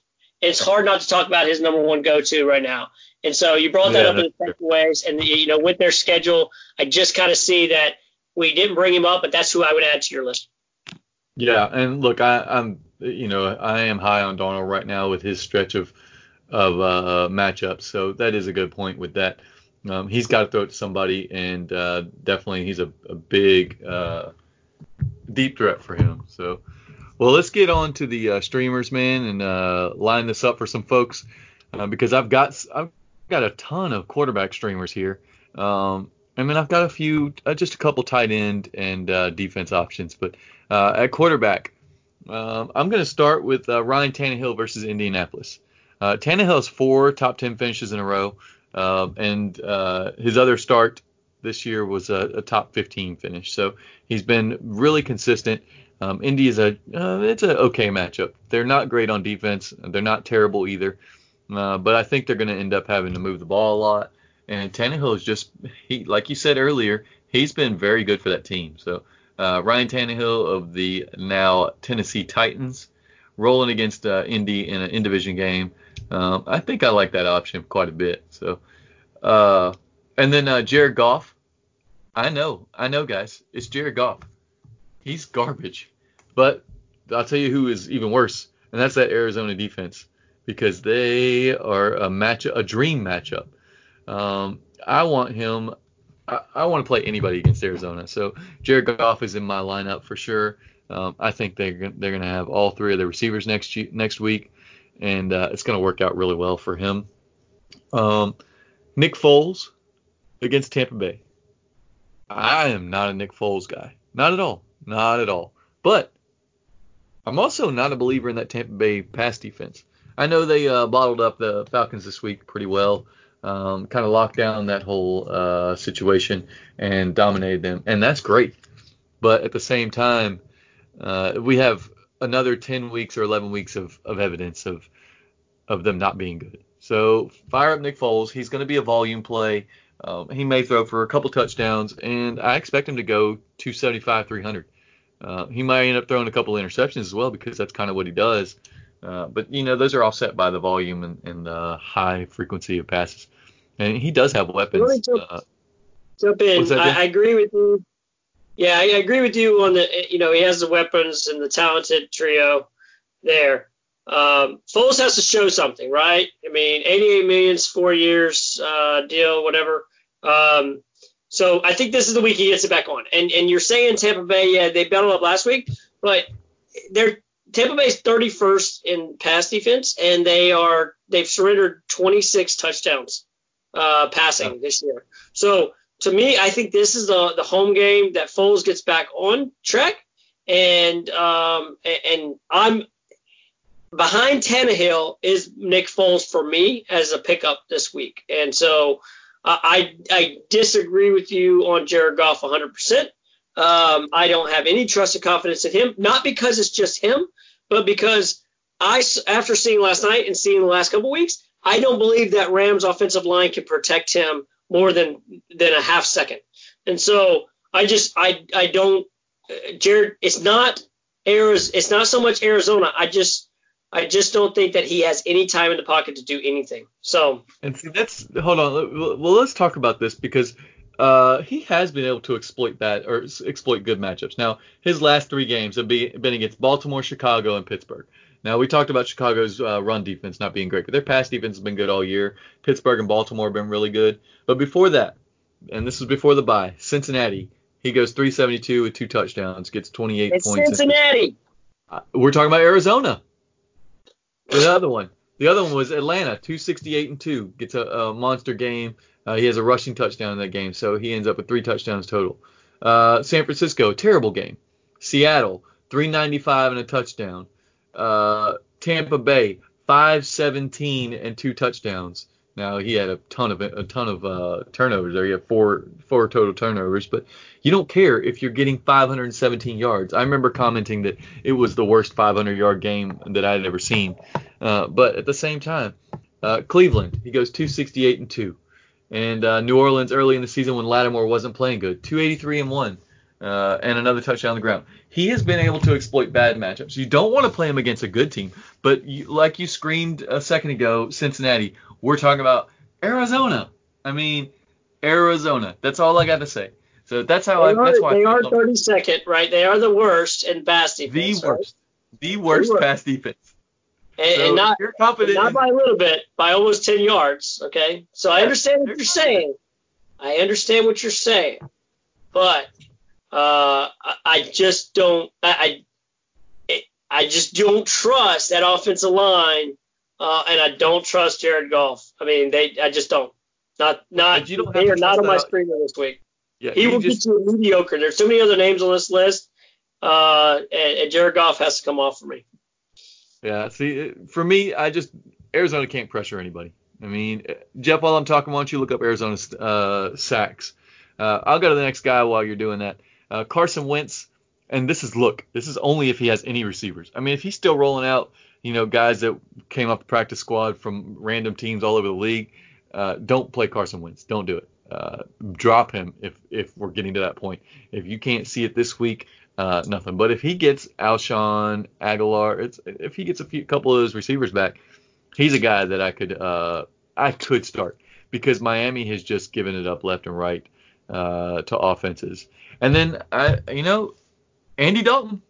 it's hard not to talk about his number one go to right now. And so you brought that yeah, up in the ways, and you know with their schedule, I just kind of see that we didn't bring him up, but that's who I would add to your list. Yeah, and look, I, I'm you know I am high on Darnold right now with his stretch of of uh, matchups, so that is a good point with that. Um, he's got to throw it to somebody, and uh, definitely he's a, a big uh, deep threat for him. So, well, let's get on to the uh, streamers, man, and uh, line this up for some folks uh, because I've got I've got a ton of quarterback streamers here. Um, I mean, I've got a few, just a couple tight end and uh, defense options, but uh, at quarterback, um, I'm going to start with uh, Ryan Tannehill versus Indianapolis. Uh, Tannehill has four top 10 finishes in a row, um, and uh, his other start this year was a, a, top 15 finish. So he's been really consistent. Um, Indy is a it's an okay matchup. They're not great on defense. They're not terrible either. Uh, but I think they're going to end up having to move the ball a lot. And Tannehill is just, he, like you said earlier, he's been very good for that team. So uh, Ryan Tannehill of the now Tennessee Titans, rolling against uh, Indy in an in division game. Um, I think I like that option quite a bit. So, uh, and then uh, Jared Goff. I know, I know, guys. It's Jared Goff. He's garbage. But I'll tell you who is even worse, and that's that Arizona defense because they are a match, a dream matchup. Um, I want him. I, I, want to play anybody against Arizona. So Jared Goff is in my lineup for sure. Um, I think they're they're going to have all three of the receivers next next week, and uh, it's going to work out really well for him. Um, Nick Foles against Tampa Bay. I am not a Nick Foles guy. Not at all. Not at all. But I'm also not a believer in that Tampa Bay pass defense. I know they uh, bottled up the Falcons this week pretty well, um, kind of locked down that whole uh, situation and dominated them, and that's great. But at the same time, uh, we have another 10 weeks or 11 weeks of, of evidence of of them not being good. So fire up Nick Foles. He's going to be a volume play. Um, he may throw for a couple touchdowns, and I expect him to go 275, 300. Uh, he might end up throwing a couple interceptions as well because that's kind of what he does. Uh, but you know those are offset by the volume and, and the high frequency of passes. And he does have weapons. Jump, uh, jump in. I, I, agree with you. Yeah, I, I agree with you on the. You know, he has the weapons and the talented trio there. Um, Foles has to show something, right? I mean, 88 millions, four years uh, deal, whatever. Um, so I think this is the week he gets it back on. And and you're saying Tampa Bay, yeah, they battled up last week, but they're Tampa Bay's 31st in pass defense, and they are they've surrendered 26 touchdowns uh, passing this year. So to me, I think this is the the home game that Foles gets back on track, and um, and I'm behind Tannehill is Nick Foles for me as a pickup this week, and so I I disagree with you on Jared Goff 100. Um, I don't have any trust or confidence in him, not because it's just him, but because I, after seeing last night and seeing the last couple weeks, I don't believe that Rams offensive line can protect him more than than a half second. And so I just I I don't Jared. It's not Arizona. It's not so much Arizona. I just I just don't think that he has any time in the pocket to do anything. So and see that's hold on. Well, let's talk about this because uh, he has been able to exploit that or exploit good matchups. Now, his last three games have been against Baltimore, Chicago, and Pittsburgh. Now, we talked about Chicago's uh, run defense not being great, but their pass defense has been good all year. Pittsburgh and Baltimore have been really good. But before that, and this was before the bye, Cincinnati, He goes 372 with two touchdowns, gets 28 it's points. Cincinnati. Uh, we're talking about Arizona. The other one. The other one was Atlanta, 268 and 2. Gets a, a monster game. Uh, he has a rushing touchdown in that game, so he ends up with three touchdowns total. Uh, San Francisco, terrible game. Seattle, 395 and a touchdown. Uh, Tampa Bay, 517 and two touchdowns. Now he had a ton of a ton of uh, turnovers there. He had four four total turnovers, but you don't care if you're getting 517 yards. I remember commenting that it was the worst 500 yard game that I had ever seen. Uh, but at the same time, uh, Cleveland he goes 268 and two, and uh, New Orleans early in the season when Lattimore wasn't playing good 283 and one. Uh, and another touchdown on the ground. He has been able to exploit bad matchups. You don't want to play him against a good team, but you, like you screamed a second ago, Cincinnati. We're talking about Arizona. I mean, Arizona. That's all I got to say. So that's how they I. That's why they I are 32nd, right? They are the worst in pass defense. The worst. Right? The worst pass defense. And, so and not, you're confident not in, by a little bit, by almost 10 yards. Okay. So I understand what you're saying. I understand what you're saying, but uh, I just don't. I, I I just don't trust that offensive line uh, and I don't trust Jared Goff. I mean, they, I just don't. Not, not. You don't they are not on my screen this week. Yeah, he will just, get you a mediocre. There's too many other names on this list, uh, and, and Jared Goff has to come off for me. Yeah, see, for me, I just Arizona can't pressure anybody. I mean, Jeff, while I'm talking, why don't you look up Arizona's uh, sacks? Uh, I'll go to the next guy while you're doing that. Uh, Carson Wentz, and this is look, this is only if he has any receivers. I mean, if he's still rolling out you know, guys that came off the practice squad from random teams all over the league. Uh, don't play Carson Wentz. Don't do it. Uh, drop him if if we're getting to that point. If you can't see it this week, uh, nothing. But if he gets Alshon Agholor, if he gets a few couple of those receivers back, he's a guy that I could uh, I could start because Miami has just given it up left and right uh, to offenses. And then I, you know, Andy Dalton.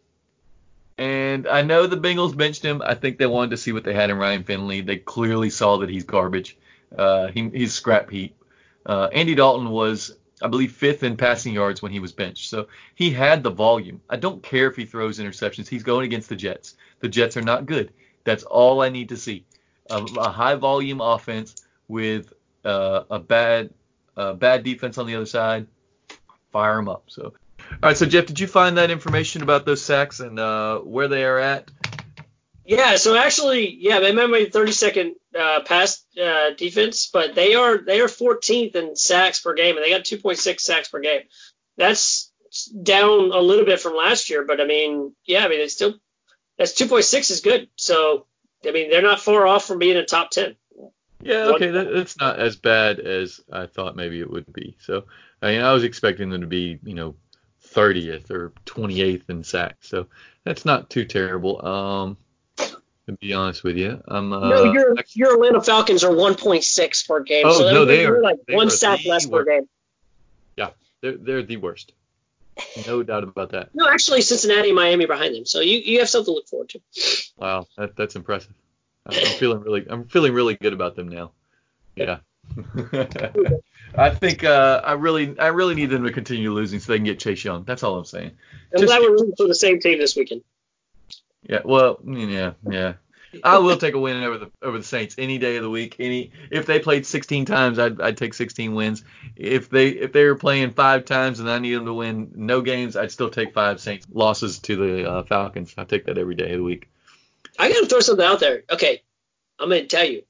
And I know the Bengals benched him. I think they wanted to see what they had in Ryan Finley. They clearly saw that he's garbage. Uh, he, he's scrap heap. Uh, Andy Dalton was, I believe, fifth in passing yards when he was benched. So he had the volume. I don't care if he throws interceptions. He's going against the Jets. The Jets are not good. That's all I need to see. A, a high volume offense with uh, a bad bad defense on the other side. Fire him up. So all right, so Jeff, did you find that information about those sacks and uh, where they are at? Yeah, so actually, yeah, they might be 32nd uh, pass uh, defense, but they are they are 14th in sacks per game, and they got 2.6 sacks per game. That's down a little bit from last year, but I mean, yeah, I mean, it's still that's 2.6 is good. So I mean, they're not far off from being a top 10. Yeah, okay, that, that's not as bad as I thought maybe it would be. So I mean, I was expecting them to be, you know, 30th or 28th in sacks. So that's not too terrible. Um, to be honest with you, I'm. Uh, no, your your Atlanta Falcons are 1.6 per game. Oh so no, they are like they one sack less worst. per game. Yeah, they're they're the worst. No doubt about that. No, actually, Cincinnati, and Miami behind them. So you, you have something to look forward to. Wow, that, that's impressive. I'm, I'm feeling really I'm feeling really good about them now. Yeah. I think uh, I really I really need them to continue losing so they can get Chase Young. That's all I'm saying. I'm Just glad we're rooting for the same team this weekend. Yeah, well, yeah, yeah. I will take a win over the over the Saints any day of the week. Any if they played 16 times, I'd, I'd take 16 wins. If they if they were playing five times and I need them to win no games, I'd still take five Saints losses to the uh, Falcons. I take that every day of the week. I gotta throw something out there. Okay, I'm gonna tell you.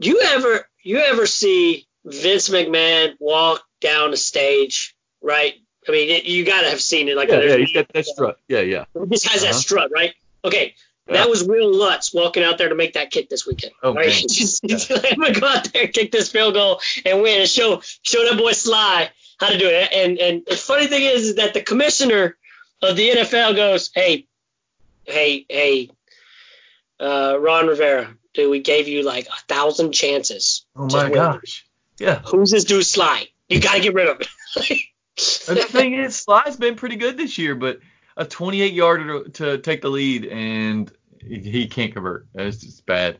Do you ever you ever see Vince McMahon walk down a stage, right? I mean, it, you got to have seen it. Like, yeah, yeah, he's got that strut. Yeah, yeah. He has uh-huh. that strut, right? Okay, yeah. that was Wil Lutz walking out there to make that kick this weekend. Oh, right? just, yeah. I'm gonna go out there, kick this field goal, and win, and show show that boy Slye how to do it. And and the funny thing is, is that the commissioner of the NFL goes, hey, hey, hey, uh, Ron Rivera, dude, we gave you like a thousand chances. Oh my gosh. Yeah. Who's this dude Slye? You gotta get rid of it. the thing is, Slye's been pretty good this year, but a 28 yarder to, take the lead and he can't convert. That's just bad.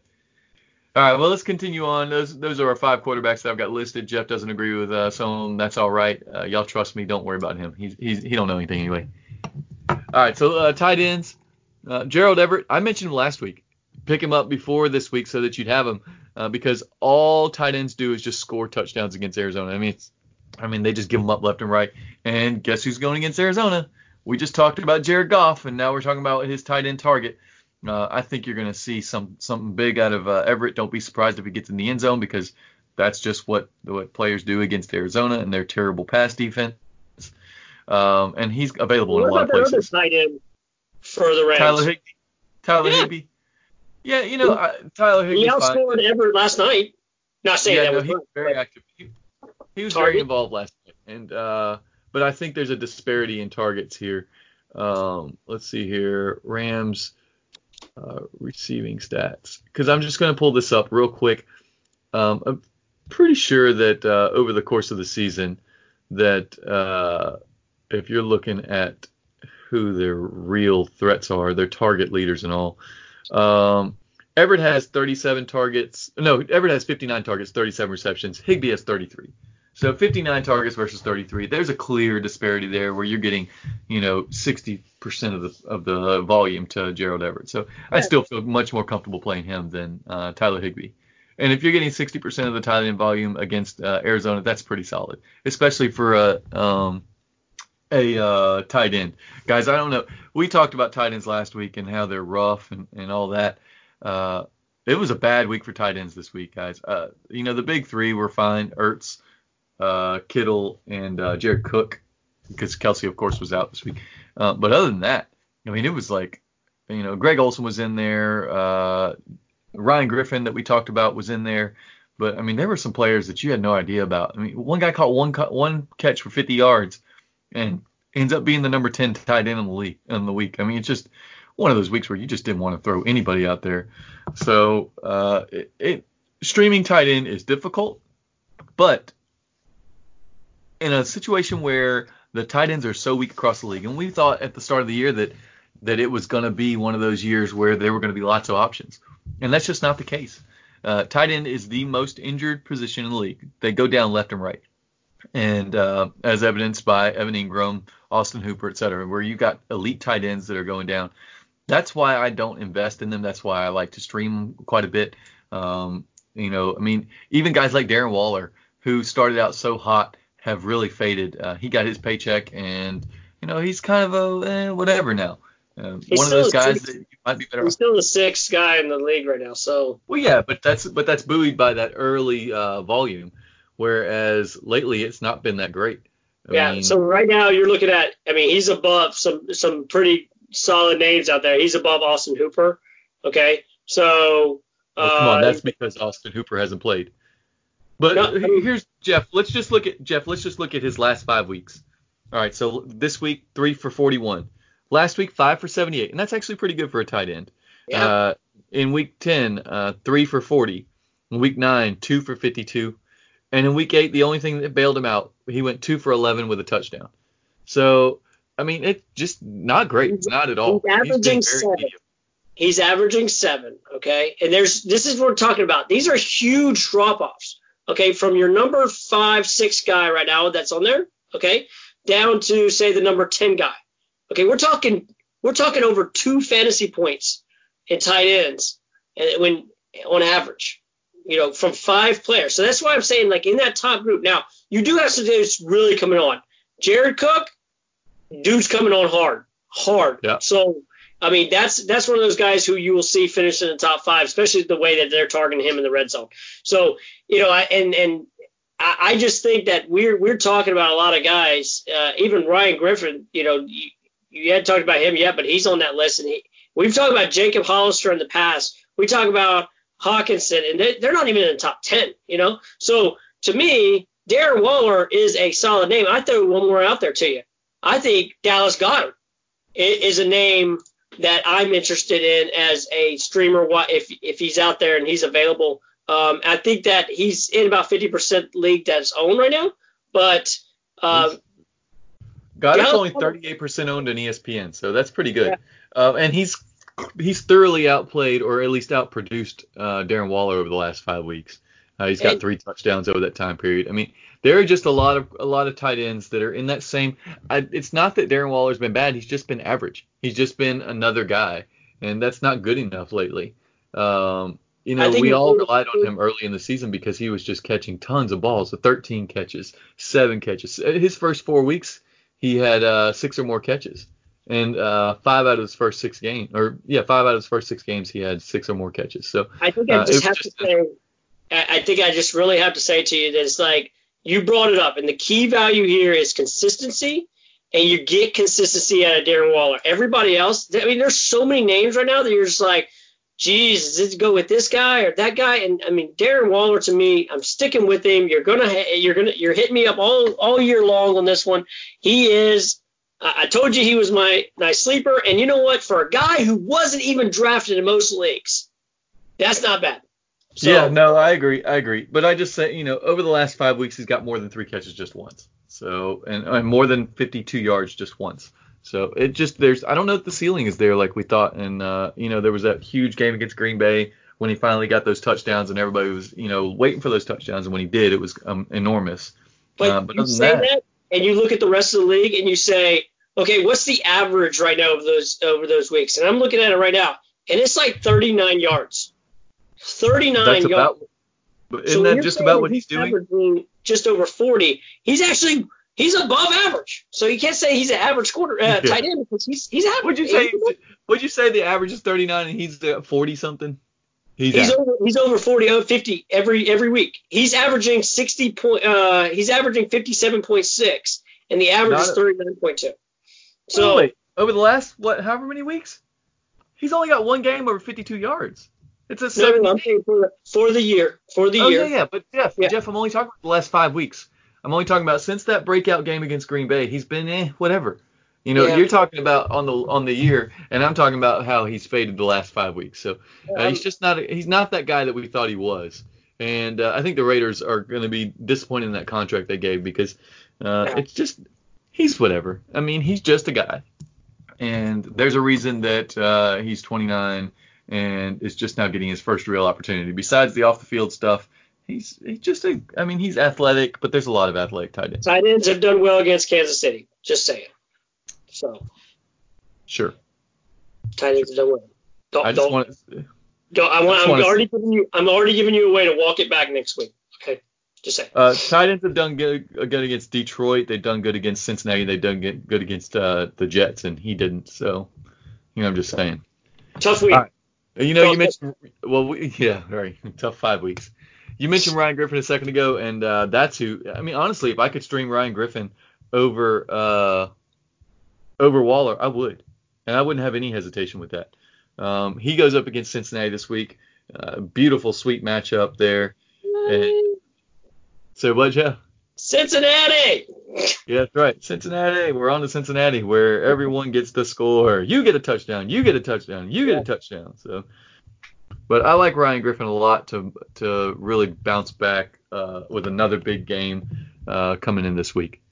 All right, well let's continue on. Those those are our five quarterbacks that I've got listed. Jeff doesn't agree with uh, some. That's all right. Uh, y'all trust me. Don't worry about him. He's, he's he don't know anything anyway. All right, so uh, tight ends. Uh, Gerald Everett. I mentioned him last week. Pick him up before this week so that you'd have him uh, because all tight ends do is just score touchdowns against Arizona. I mean, it's, I mean they just give them up left and right. And guess who's going against Arizona? We just talked about Jared Goff, and now we're talking about his tight end target. Uh, I think you're going to see some something big out of uh, Everett. Don't be surprised if he gets in the end zone because that's just what what players do against Arizona and their terrible pass defense. Um, and he's available what in a lot of places. Other Tight end for the Rams. Tyler Higbee. Tyler yeah. Higbee. Yeah, you know, uh, Tyler Higbee. He outscored Everett last night. Not saying yeah, that no, was he was very active. He, he was target. very involved last night, and uh, but I think there's a disparity in targets here. Um, let's see here, Rams uh, receiving stats because I'm just going to pull this up real quick. Um, I'm pretty sure that uh, over the course of the season, that uh, if you're looking at who their real threats are, their target leaders and all, um, Everett has 37 targets. No, Everett has 59 targets, 37 receptions. Higbee has 33. So 59 targets versus 33. There's a clear disparity there where you're getting, you know, 60% of the of the volume to Gerald Everett. So I still feel much more comfortable playing him than uh, Tyler Higbee. And if you're getting 60% of the tight end volume against uh, Arizona, that's pretty solid, especially for a um, a uh, tight end. Guys, I don't know. We talked about tight ends last week and how they're rough and, and all that. Uh, it was a bad week for tight ends this week, guys. Uh, you know, the big three were fine. Ertz, uh, Kittle, and uh, Jared Cook, because Kelce, of course, was out this week. Uh, but other than that, I mean, it was like, you know, Greg Olsen was in there. Uh, Ryan Griffin that we talked about was in there. But I mean, there were some players that you had no idea about. I mean, one guy caught one one catch for 50 yards, and ends up being the number 10 tight end in the league in the week. I mean, it's just one of those weeks where you just didn't want to throw anybody out there. So uh, it, it streaming tight end is difficult, but in a situation where the tight ends are so weak across the league, and we thought at the start of the year that that it was going to be one of those years where there were going to be lots of options, and that's just not the case. Uh, tight end is the most injured position in the league. They go down left and right, and uh, as evidenced by Evan Engram, Austin Hooper, et cetera, where you've got elite tight ends that are going down. That's why I don't invest in them. That's why I like to stream quite a bit. Um, you know, I mean, even guys like Darren Waller, who started out so hot have really faded. Uh, he got his paycheck, and you know he's kind of a eh, whatever now. Uh, one of those guys that might be better. He's still the sixth guy in the league right now. So. Well, yeah, but that's but that's buoyed by that early uh, volume, whereas lately it's not been that great. I yeah. Mean, so right now you're looking at. I mean, he's above some some pretty solid names out there. He's above Austin Hooper. Okay. So. Well, come on, uh, that's because Austin Hooper hasn't played. But no, here's Jeff. Let's just look at Jeff. Let's just look at his last five weeks. All right. So this week, three for 41. Last week, five for 78, and that's actually pretty good for a tight end. Yeah. Uh, in week 10, uh, three for 40. In week nine, two for 52. And in week eight, the only thing that bailed him out, he went two for 11 with a touchdown. So, I mean, it's just not great. He's, not at all. He's averaging he's seven. He's averaging seven. Okay. And there's, this is what we're talking about. These are huge drop offs okay, from your number five, six guy right now that's on there, okay, down to say the number 10 guy. Okay, we're talking we're talking over two fantasy points in tight ends and when on average, you know, from five players. So that's why I'm saying like in that top group. Now, you do have some dudes really coming on. Jared Cook, dude's coming on hard. Hard. Yeah. So I mean, that's that's one of those guys who you will see finish in the top five, especially the way that they're targeting him in the red zone. So, you know, I, and and I, I just think that we're we're talking about a lot of guys. Uh, even Ryan Griffin, you know, you, you hadn't talked about him yet, but he's on that list. And he, we've talked about Jacob Hollister in the past. We talk about Hockenson, and they, they're not even in the top ten. You know, so to me, Darren Waller is a solid name. I throw one more out there to you. I think Dallas Goedert is a name that I'm interested in as a streamer. What If if he's out there and he's available, um, I think that he's in about 50% league that's owned right now. But um, got only 38% owned in ESPN, so that's pretty good. Yeah. Uh, and he's he's thoroughly outplayed or at least outproduced uh, Darren Waller over the last five weeks. Uh, he's got and, three touchdowns over that time period. I mean, there are just a lot of a lot of tight ends that are in that same. I, it's not that Darren Waller's been bad. He's just been average. He's just been another guy, and that's not good enough lately. Um, you know, we all relied on him early in the season because he was just catching tons of balls. The 13 catches, seven catches. His first four weeks, he had uh, six or more catches, and uh, five out of his first six games, or yeah, five out of his first six games, he had six or more catches. So I think I uh, just have just to say, I think I just really have to say to you that it's like you brought it up, and the key value here is consistency, and you get consistency out of Darren Waller. Everybody else, I mean, there's so many names right now that you're just like, geez, it go with this guy or that guy? And I mean, Darren Waller to me, I'm sticking with him. You're gonna, you're gonna, you're hitting me up all all year long on this one. He is. I told you he was my nice sleeper, and you know what? For a guy who wasn't even drafted in most leagues, that's not bad. So, yeah, no, I agree. I agree. But I just say, you know, over the last five weeks, he's got more than three catches just once. So, and, and more than 52 yards just once. So it just there's I don't know if the ceiling is there like we thought. And uh, you know, there was that huge game against Green Bay when he finally got those touchdowns, and everybody was you know waiting for those touchdowns, and when he did, it was um, enormous. But, uh, but you say that, that, and you look at the rest of the league, and you say, okay, what's the average right now of those over those weeks? And I'm looking at it right now, and it's like 39 yards. 39 That's yards. About, isn't so that just about what he's, doing? Just over 40. He's actually he's above average. So you can't say he's an average quarter uh, tight end because he's he's average. Would you say? Would you say the average is 39 and he's 40 something? He's, he's over he's over 40 oh, 50 every every week. He's averaging 60 point uh he's averaging 57.6 and the average Not is 39.2. So over the last what however many weeks? He's only got one game over 52 yards. It's a seven. No, for, for the year. For the oh, year. yeah, yeah. But Jeff, yeah. Jeff, I'm only talking about the last five weeks. I'm only talking about since that breakout game against Green Bay, he's been eh, whatever. You know, yeah. you're talking about on the on the year, and I'm talking about how he's faded the last five weeks. So uh, he's just not he's not that guy that we thought he was. And uh, I think the Raiders are going to be disappointed in that contract they gave because uh, it's just he's whatever. I mean, he's just a guy, and there's a reason that uh, he's 29 and is just now getting his first real opportunity. Besides the off the field stuff, he's he's just a I mean he's athletic, but there's a lot of athletic tight ends. Tight ends have done well against Kansas City. Just saying. So. Sure. Tight ends have done well. Don't, I just don't, want. Don't, I want. I am already giving you. I'm already giving you a way to walk it back next week. Okay. Just say. Uh, tight ends have done good, good against Detroit. They've done good against Cincinnati. They've done good against uh, the Jets, and he didn't. So, you know, I'm just saying. Tough week. Right. You know, you mentioned. Well, we, yeah, right. Tough five weeks. You mentioned Ryan Griffin a second ago, and uh, that's who. I mean, honestly, if I could stream Ryan Griffin over uh, over Waller, I would, and I wouldn't have any hesitation with that. Um, he goes up against Cincinnati this week. Uh, beautiful, sweet matchup there. And, so what, Jeff? Cincinnati. Yeah, that's right. Cincinnati. We're on to Cincinnati, where everyone gets the score. You get a touchdown. You get a touchdown. You get a touchdown. So but I like Ryan Griffin a lot to to really bounce back uh, with another big game uh, coming in this week.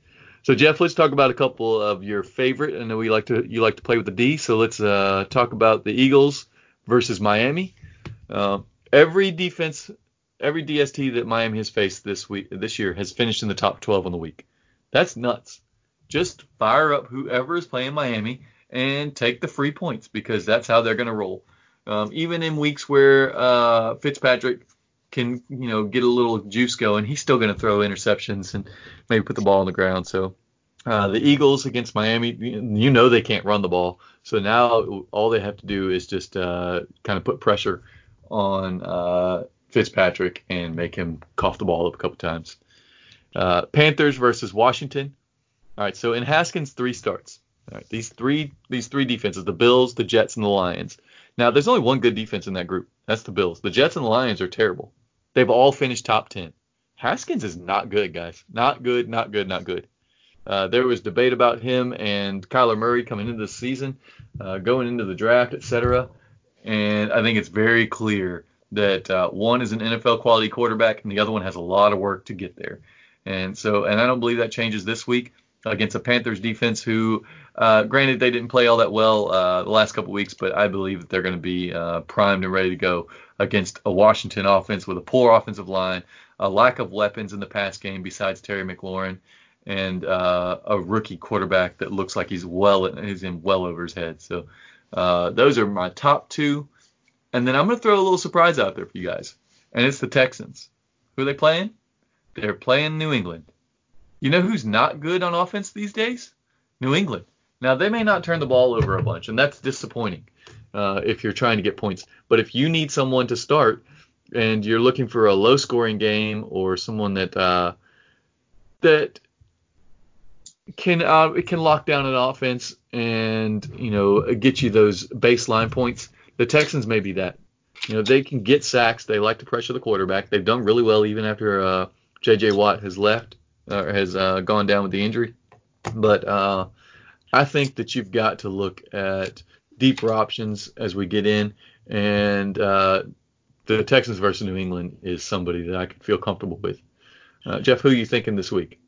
So Jeff, let's talk about a couple of your favorite. I know we like to you like to play with the D, so let's uh, talk about the Eagles versus Miami. Uh, every defense, every DST that Miami has faced this week this year has finished in the top 12 on the week. That's nuts. Just fire up whoever is playing Miami and take the free points because that's how they're going to roll. Um, even in weeks where uh, Fitzpatrick can, you know, get a little juice going, he's still going to throw interceptions and maybe put the ball on the ground. So uh, the Eagles against Miami, you know they can't run the ball. So now all they have to do is just uh, kind of put pressure on uh, Fitzpatrick and make him cough the ball up a couple times. Uh, Panthers versus Washington. All right, so in Haskins three starts. All right, these three these three defenses, the Bills, the Jets, and the Lions. Now, there's only one good defense in that group. That's the Bills. The Jets and the Lions are terrible. They've all finished top 10. Haskins is not good, guys. Not good, not good, not good. Uh, there was debate about him and Kyler Murray coming into the season, uh, going into the draft, etc. And I think it's very clear that uh, one is an NFL quality quarterback and the other one has a lot of work to get there. And so, and I don't believe that changes this week. against a Panthers defense who, uh, granted, they didn't play all that well uh, the last couple weeks, but I believe that they're going to be uh, primed and ready to go against a Washington offense with a poor offensive line, a lack of weapons in the pass game besides Terry McLaurin, and uh, a rookie quarterback that looks like he's well he's in well over his head. So uh, those are my top two. And then I'm going to throw a little surprise out there for you guys, and it's the Texans. Who are they playing? They're playing New England. You know who's not good on offense these days? New England. Now they may not turn the ball over a bunch, and that's disappointing uh, if you're trying to get points. But if you need someone to start and you're looking for a low-scoring game or someone that uh, that can uh, it can lock down an offense and you know get you those baseline points, the Texans may be that. You know they can get sacks. They like to pressure the quarterback. They've done really well even after uh, J.J. Watt has left or has uh, gone down with the injury. But uh, I think that you've got to look at deeper options as we get in, and uh, the Texans versus New England is somebody that I could feel comfortable with. Uh, Jeff, who are you thinking this week?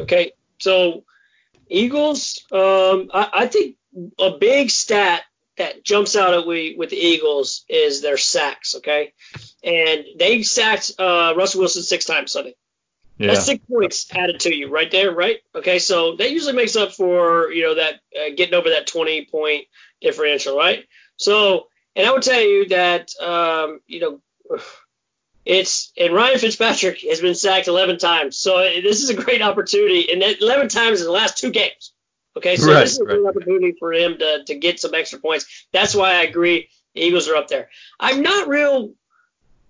Okay, so Eagles, um, I, I, think a big stat that jumps out at we with the Eagles is their sacks. Okay, and they sacked uh, Russell Wilson six times Sunday. Yeah. That's six points added to you right there, right? Okay, so that usually makes up for you know that uh, getting over that 20 point differential, right? So, and I would tell you that um, you know it's and Ryan Fitzpatrick has been sacked 11 times, so this is a great opportunity, and 11 times in the last two games. Okay, so right, this is a right. great opportunity for him to to get some extra points. That's why I agree. The Eagles are up there. I'm not real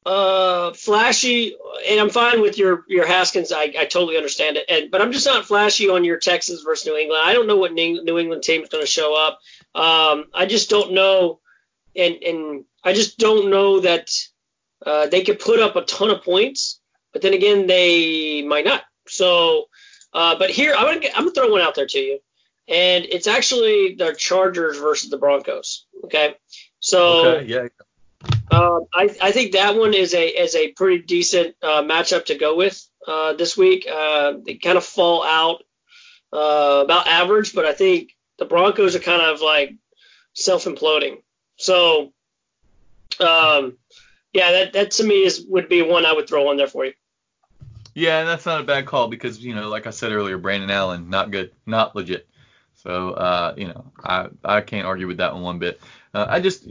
uh, flashy, and I'm fine with your your Haskins. I, I totally understand it, and but I'm just not flashy on your Texans versus New England. I don't know what New England team is going to show up. Um, I just don't know, and and I just don't know that uh, they could put up a ton of points, but then again they might not. So, uh, but here I'm gonna I'm gonna throw one out there to you, and it's actually the Chargers versus the Broncos. Okay, so okay, yeah. Uh, I, I think that one is a is a pretty decent uh, matchup to go with uh, this week. Uh, they kind of fall out uh, about average, but I think the Broncos are kind of like self imploding. So, um, yeah, that that to me is would be one I would throw on there for you. Yeah, and that's not a bad call because you know, like I said earlier, Brandon Allen not good, not legit. So uh, you know, I I can't argue with that one one bit. Uh, I just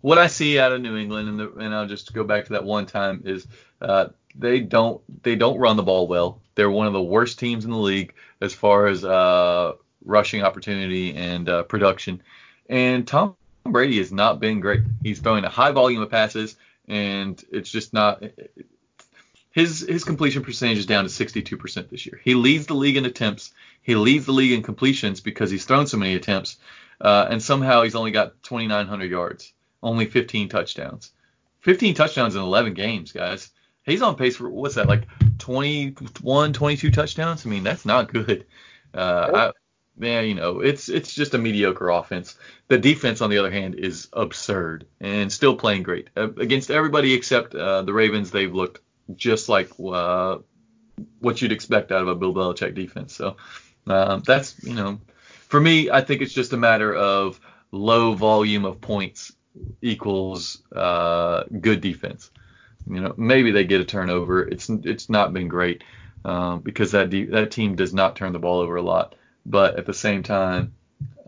what I see out of New England, and, the, and I'll just go back to that one time, is uh, they don't they don't run the ball well. They're one of the worst teams in the league as far as uh, rushing opportunity and uh, production. And Tom Brady has not been great. He's throwing a high volume of passes, and it's just not. His his completion percentage is down to 62% this year. He leads the league in attempts. He leads the league in completions because he's thrown so many attempts, uh, and somehow he's only got 2,900 yards only 15 touchdowns. 15 touchdowns in 11 games, guys. He's on pace for what's that like 21, 22 touchdowns? I mean, that's not good. Uh, I, you know, it's it's just a mediocre offense. The defense, on the other hand, is absurd and still playing great uh, against everybody except uh, the Ravens. They've looked just like uh, what you'd expect out of a Bill Belichick defense. So um, that's you know, for me, I think it's just a matter of low volume of points equals uh, good defense. You know, maybe they get a turnover. It's it's not been great um, because that de- that team does not turn the ball over a lot. But at the same time,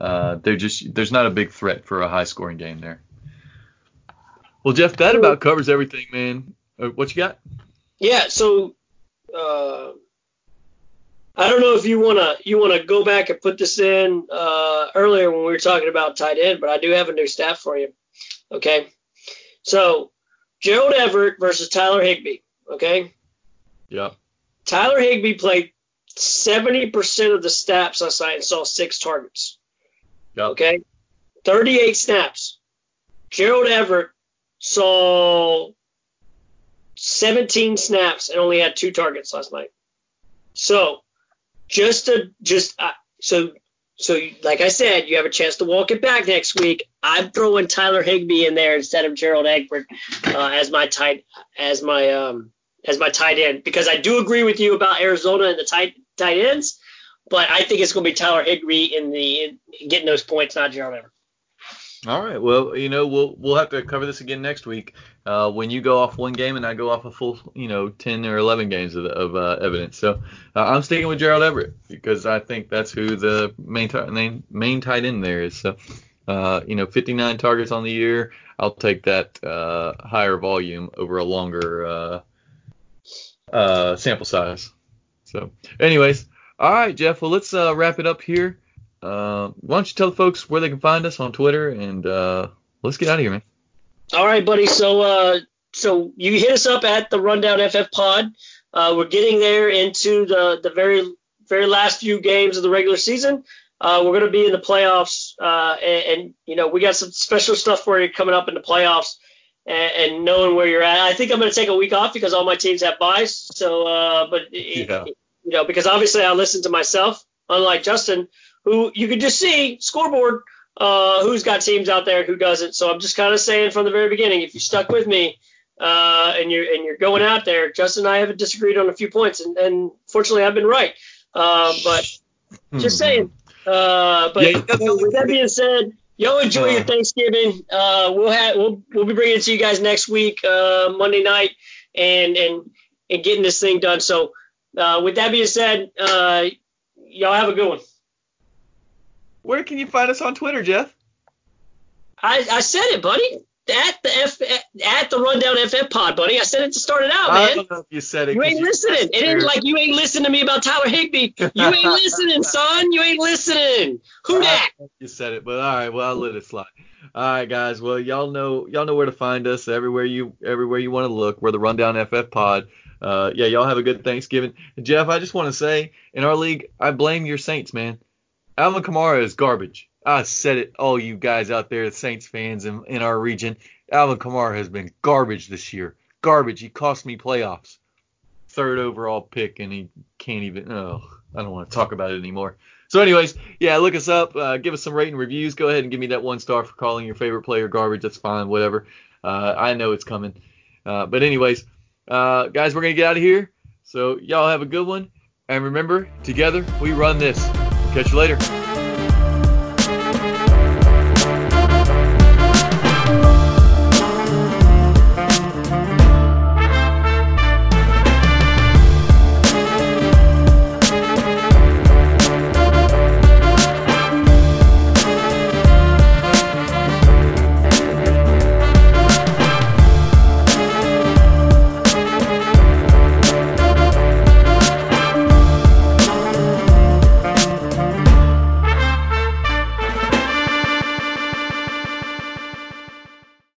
uh, they're just there's not a big threat for a high scoring game there. Well, Jeff, that about covers everything, man. Uh, what you got? Yeah, so uh, I don't know if you wanna you wanna go back and put this in uh, earlier when we were talking about tight end, but I do have a new stat for you. Okay. So Gerald Everett versus Tyler Higbee. Okay. Yeah. Tyler Higbee played 70% of the snaps last night and saw six targets. Yep. Okay. 38 snaps. Gerald Everett saw 17 snaps and only had two targets last night. So just to just uh, so so, like I said, you have a chance to walk it back next week. I'm throwing Tyler Higbee in there instead of Gerald Egbert uh, as my tight as my um, as my tight end because I do agree with you about Arizona and the tight tight ends. but I think it's going to be Tyler Higbee in the in getting those points, not Gerald Everett. All right. Well, you know, we'll we'll have to cover this again next week uh, when you go off one game and I go off a full, you know, 10 or 11 games of, of uh, evidence. So uh, I'm sticking with Gerald Everett because I think that's who the main t- main, main tight end there is. So, uh, you know, 59 targets on the year. I'll take that uh, higher volume over a longer uh, sample size. So, anyways, all right, Jeff. Well, let's wrap it up here. Why don't you tell the folks where they can find us on Twitter and let's get out of here, man. All right, buddy. So uh, so you hit us up at the Rundown FF Pod. Uh, we're getting there into the the very very last few games of the regular season. Uh, we're going to be in the playoffs, uh, and, and, you know we got some special stuff for you coming up in the playoffs, and, and knowing where you're at. I think I'm going to take a week off because all my teams have byes. So, uh, but yeah. you know because obviously I listen to myself, unlike Justin, who you could just see scoreboard uh, who's got teams out there who doesn't. So I'm just kind of saying from the very beginning, if you stuck with me uh, and you're and you're going out there, Justin and I haven't disagreed on a few points, and, and fortunately I've been right. Uh, but just saying. Uh, but yeah, with that being said, y'all enjoy your uh. Thanksgiving. Uh, we'll have we'll we'll be bringing it to you guys next week, uh, Monday night, and and and getting this thing done. So uh, with that being said, uh, y'all have a good one. Where can you find us on Twitter, Jeff? I, I said it, buddy. At the F at the rundown FF pod, buddy. I said it to start it out, man. I don't know if you said it. You ain't listening. It ain't like you ain't listening to me about Tyler Higbee. You ain't listening, son. You ain't listening. Who that? You said it, but all right. Well, I'll let it slide. All right, guys. Well, y'all know y'all know where to find us everywhere you everywhere you want to look. We're the Rundown FF Pod. Uh, yeah, y'all have a good Thanksgiving. Jeff, I just want to say, in our league, I blame your Saints, man. Alvin Kamara is garbage. I said it, all you guys out there, Saints fans in, in our region. Alvin Kamara has been garbage this year. Garbage. He cost me playoffs. Third overall pick, and he can't even. Oh, I don't want to talk about it anymore. So, anyways, yeah, look us up. Uh, give us some rating reviews. Go ahead and give me that one star for calling your favorite player garbage. That's fine, whatever. Uh, I know it's coming. Uh, but, anyways, uh, guys, we're going to get out of here. So, y'all have a good one. And remember, together we run this. Catch you later.